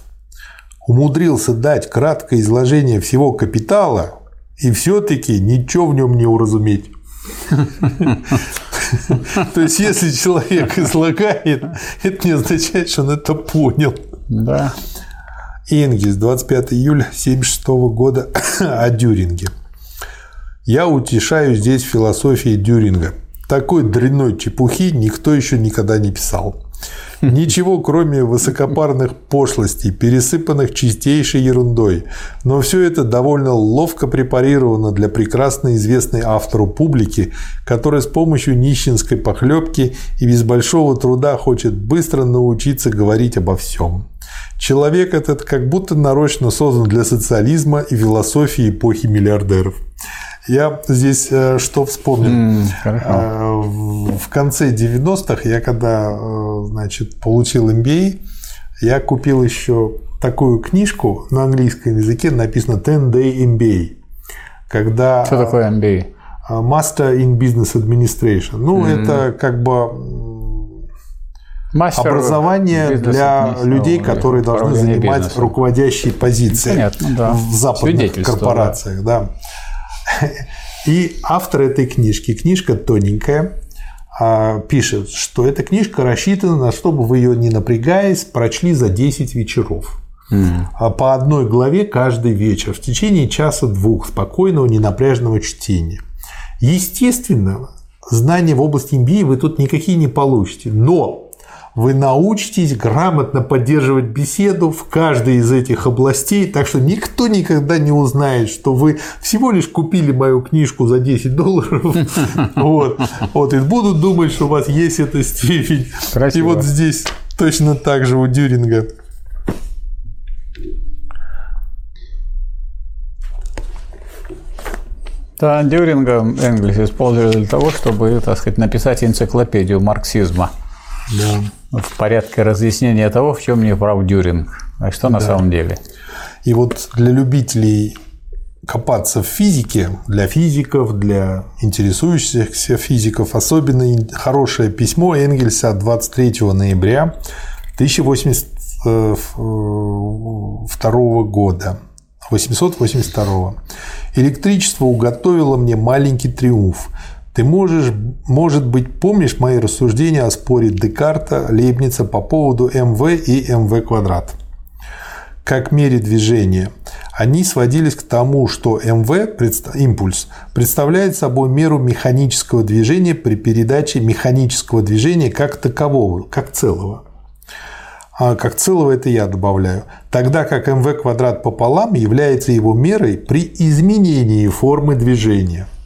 Умудрился дать краткое изложение всего капитала, и все-таки ничего в нем не уразуметь. То есть, если человек излагает, это не означает, что он это понял. Да. Энгельс, 25 июля 1976 года о Дюринге. Я утешаю здесь философией Дюринга. Такой дрянной чепухи никто еще никогда не писал. Ничего, кроме высокопарных пошлостей, пересыпанных чистейшей ерундой. Но все это довольно ловко препарировано для прекрасно известной автору публики, которая с помощью нищенской похлебки и без большого труда хочет быстро научиться говорить обо всем. Человек этот как будто нарочно создан для социализма и философии эпохи миллиардеров. Я здесь э, что вспомнил? Mm, в конце 90-х я когда э, значит, получил MBA, я купил еще такую книжку на английском языке, написано 10 Day MBA. Когда что такое MBA? Master in Business Administration. Ну, mm. это как бы Мастер образование для людей, которые должны занимать бизнеса. руководящие позиции Понятно, да. в западных корпорациях. Да. Да. И автор этой книжки, книжка тоненькая, а, пишет, что эта книжка рассчитана на чтобы вы ее не напрягаясь прочли за 10 вечеров. Mm. По одной главе каждый вечер в течение часа-двух спокойного, ненапряженного чтения. Естественно, знания в области MBA вы тут никакие не получите, но вы научитесь грамотно поддерживать беседу в каждой из этих областей, так что никто никогда не узнает, что вы всего лишь купили мою книжку за 10 долларов, вот, вот, и будут думать, что у вас есть эта степень. Красиво. И вот здесь точно так же у Дюринга. Да, Дюринга Энгельс использовали для того, чтобы, так сказать, написать энциклопедию марксизма. Да в порядке разъяснения того, в чем не прав Дюринг, а что на да. самом деле. И вот для любителей копаться в физике, для физиков, для интересующихся физиков, особенно хорошее письмо Энгельса от 23 ноября 1082 года. 882. Электричество уготовило мне маленький триумф. Ты можешь, может быть, помнишь мои рассуждения о споре Декарта, Лейбница по поводу МВ и МВ квадрат? Как мере движения. Они сводились к тому, что МВ, импульс, представляет собой меру механического движения при передаче механического движения как такового, как целого. А как целого это я добавляю. Тогда как МВ квадрат пополам является его мерой при изменении формы движения –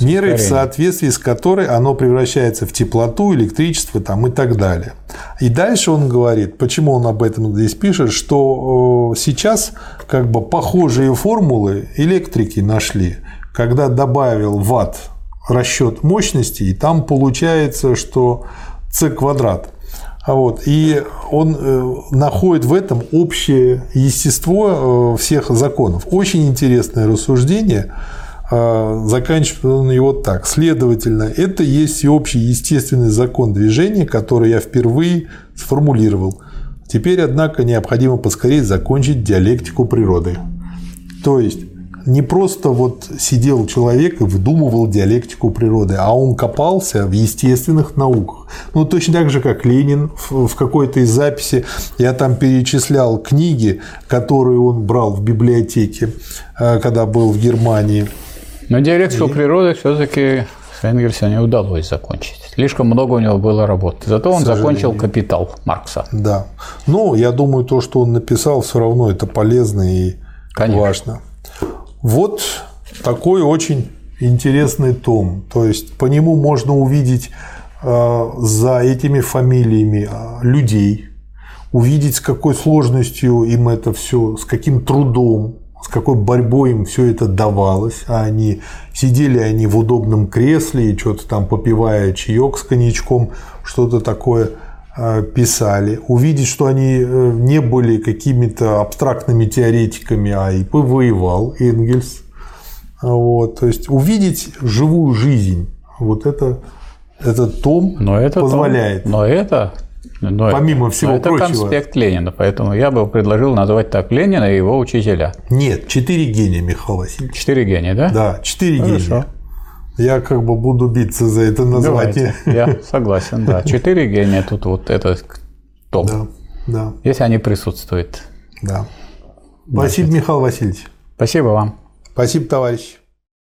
мерой, в соответствии с которой оно превращается в теплоту, электричество там, и так далее. И дальше он говорит, почему он об этом здесь пишет, что э, сейчас как бы похожие формулы электрики нашли, когда добавил ватт расчет мощности, и там получается, что c квадрат. А вот, и он э, находит в этом общее естество э, всех законов. Очень интересное рассуждение. А, заканчивает он его так. Следовательно, это есть всеобщий естественный закон движения, который я впервые сформулировал. Теперь, однако, необходимо поскорее закончить диалектику природы. То есть, не просто вот сидел человек и выдумывал диалектику природы, а он копался в естественных науках. Ну, точно так же, как Ленин в какой-то из записи, я там перечислял книги, которые он брал в библиотеке, э, когда был в Германии. Но диалектику и... природы все-таки Энгельсу не удалось закончить. Слишком много у него было работы. Зато он закончил «Капитал» Маркса. Да. Но я думаю, то, что он написал, все равно это полезно и Конечно. важно. Вот такой очень интересный том. То есть по нему можно увидеть э, за этими фамилиями э, людей, увидеть, с какой сложностью им это все, с каким трудом с какой борьбой им все это давалось, а они сидели они в удобном кресле и что-то там попивая чаек с коньячком, что-то такое э, писали, увидеть, что они э, не были какими-то абстрактными теоретиками, а и повоевал Энгельс. Вот, то есть увидеть живую жизнь, вот это этот том но это позволяет. Том, но это но Помимо это, всего это прочего. Это конспект Ленина, поэтому я бы предложил назвать так Ленина и его учителя. Нет, четыре гения, Михаил Васильевич. Четыре гения, да? Да, четыре гения. Я как бы буду биться за это название. Давайте. Я согласен, да. Четыре гения тут вот это топ. Да, да. Если они присутствуют. Да. Спасибо. Михаил Васильевич. Спасибо вам. Спасибо, товарищ.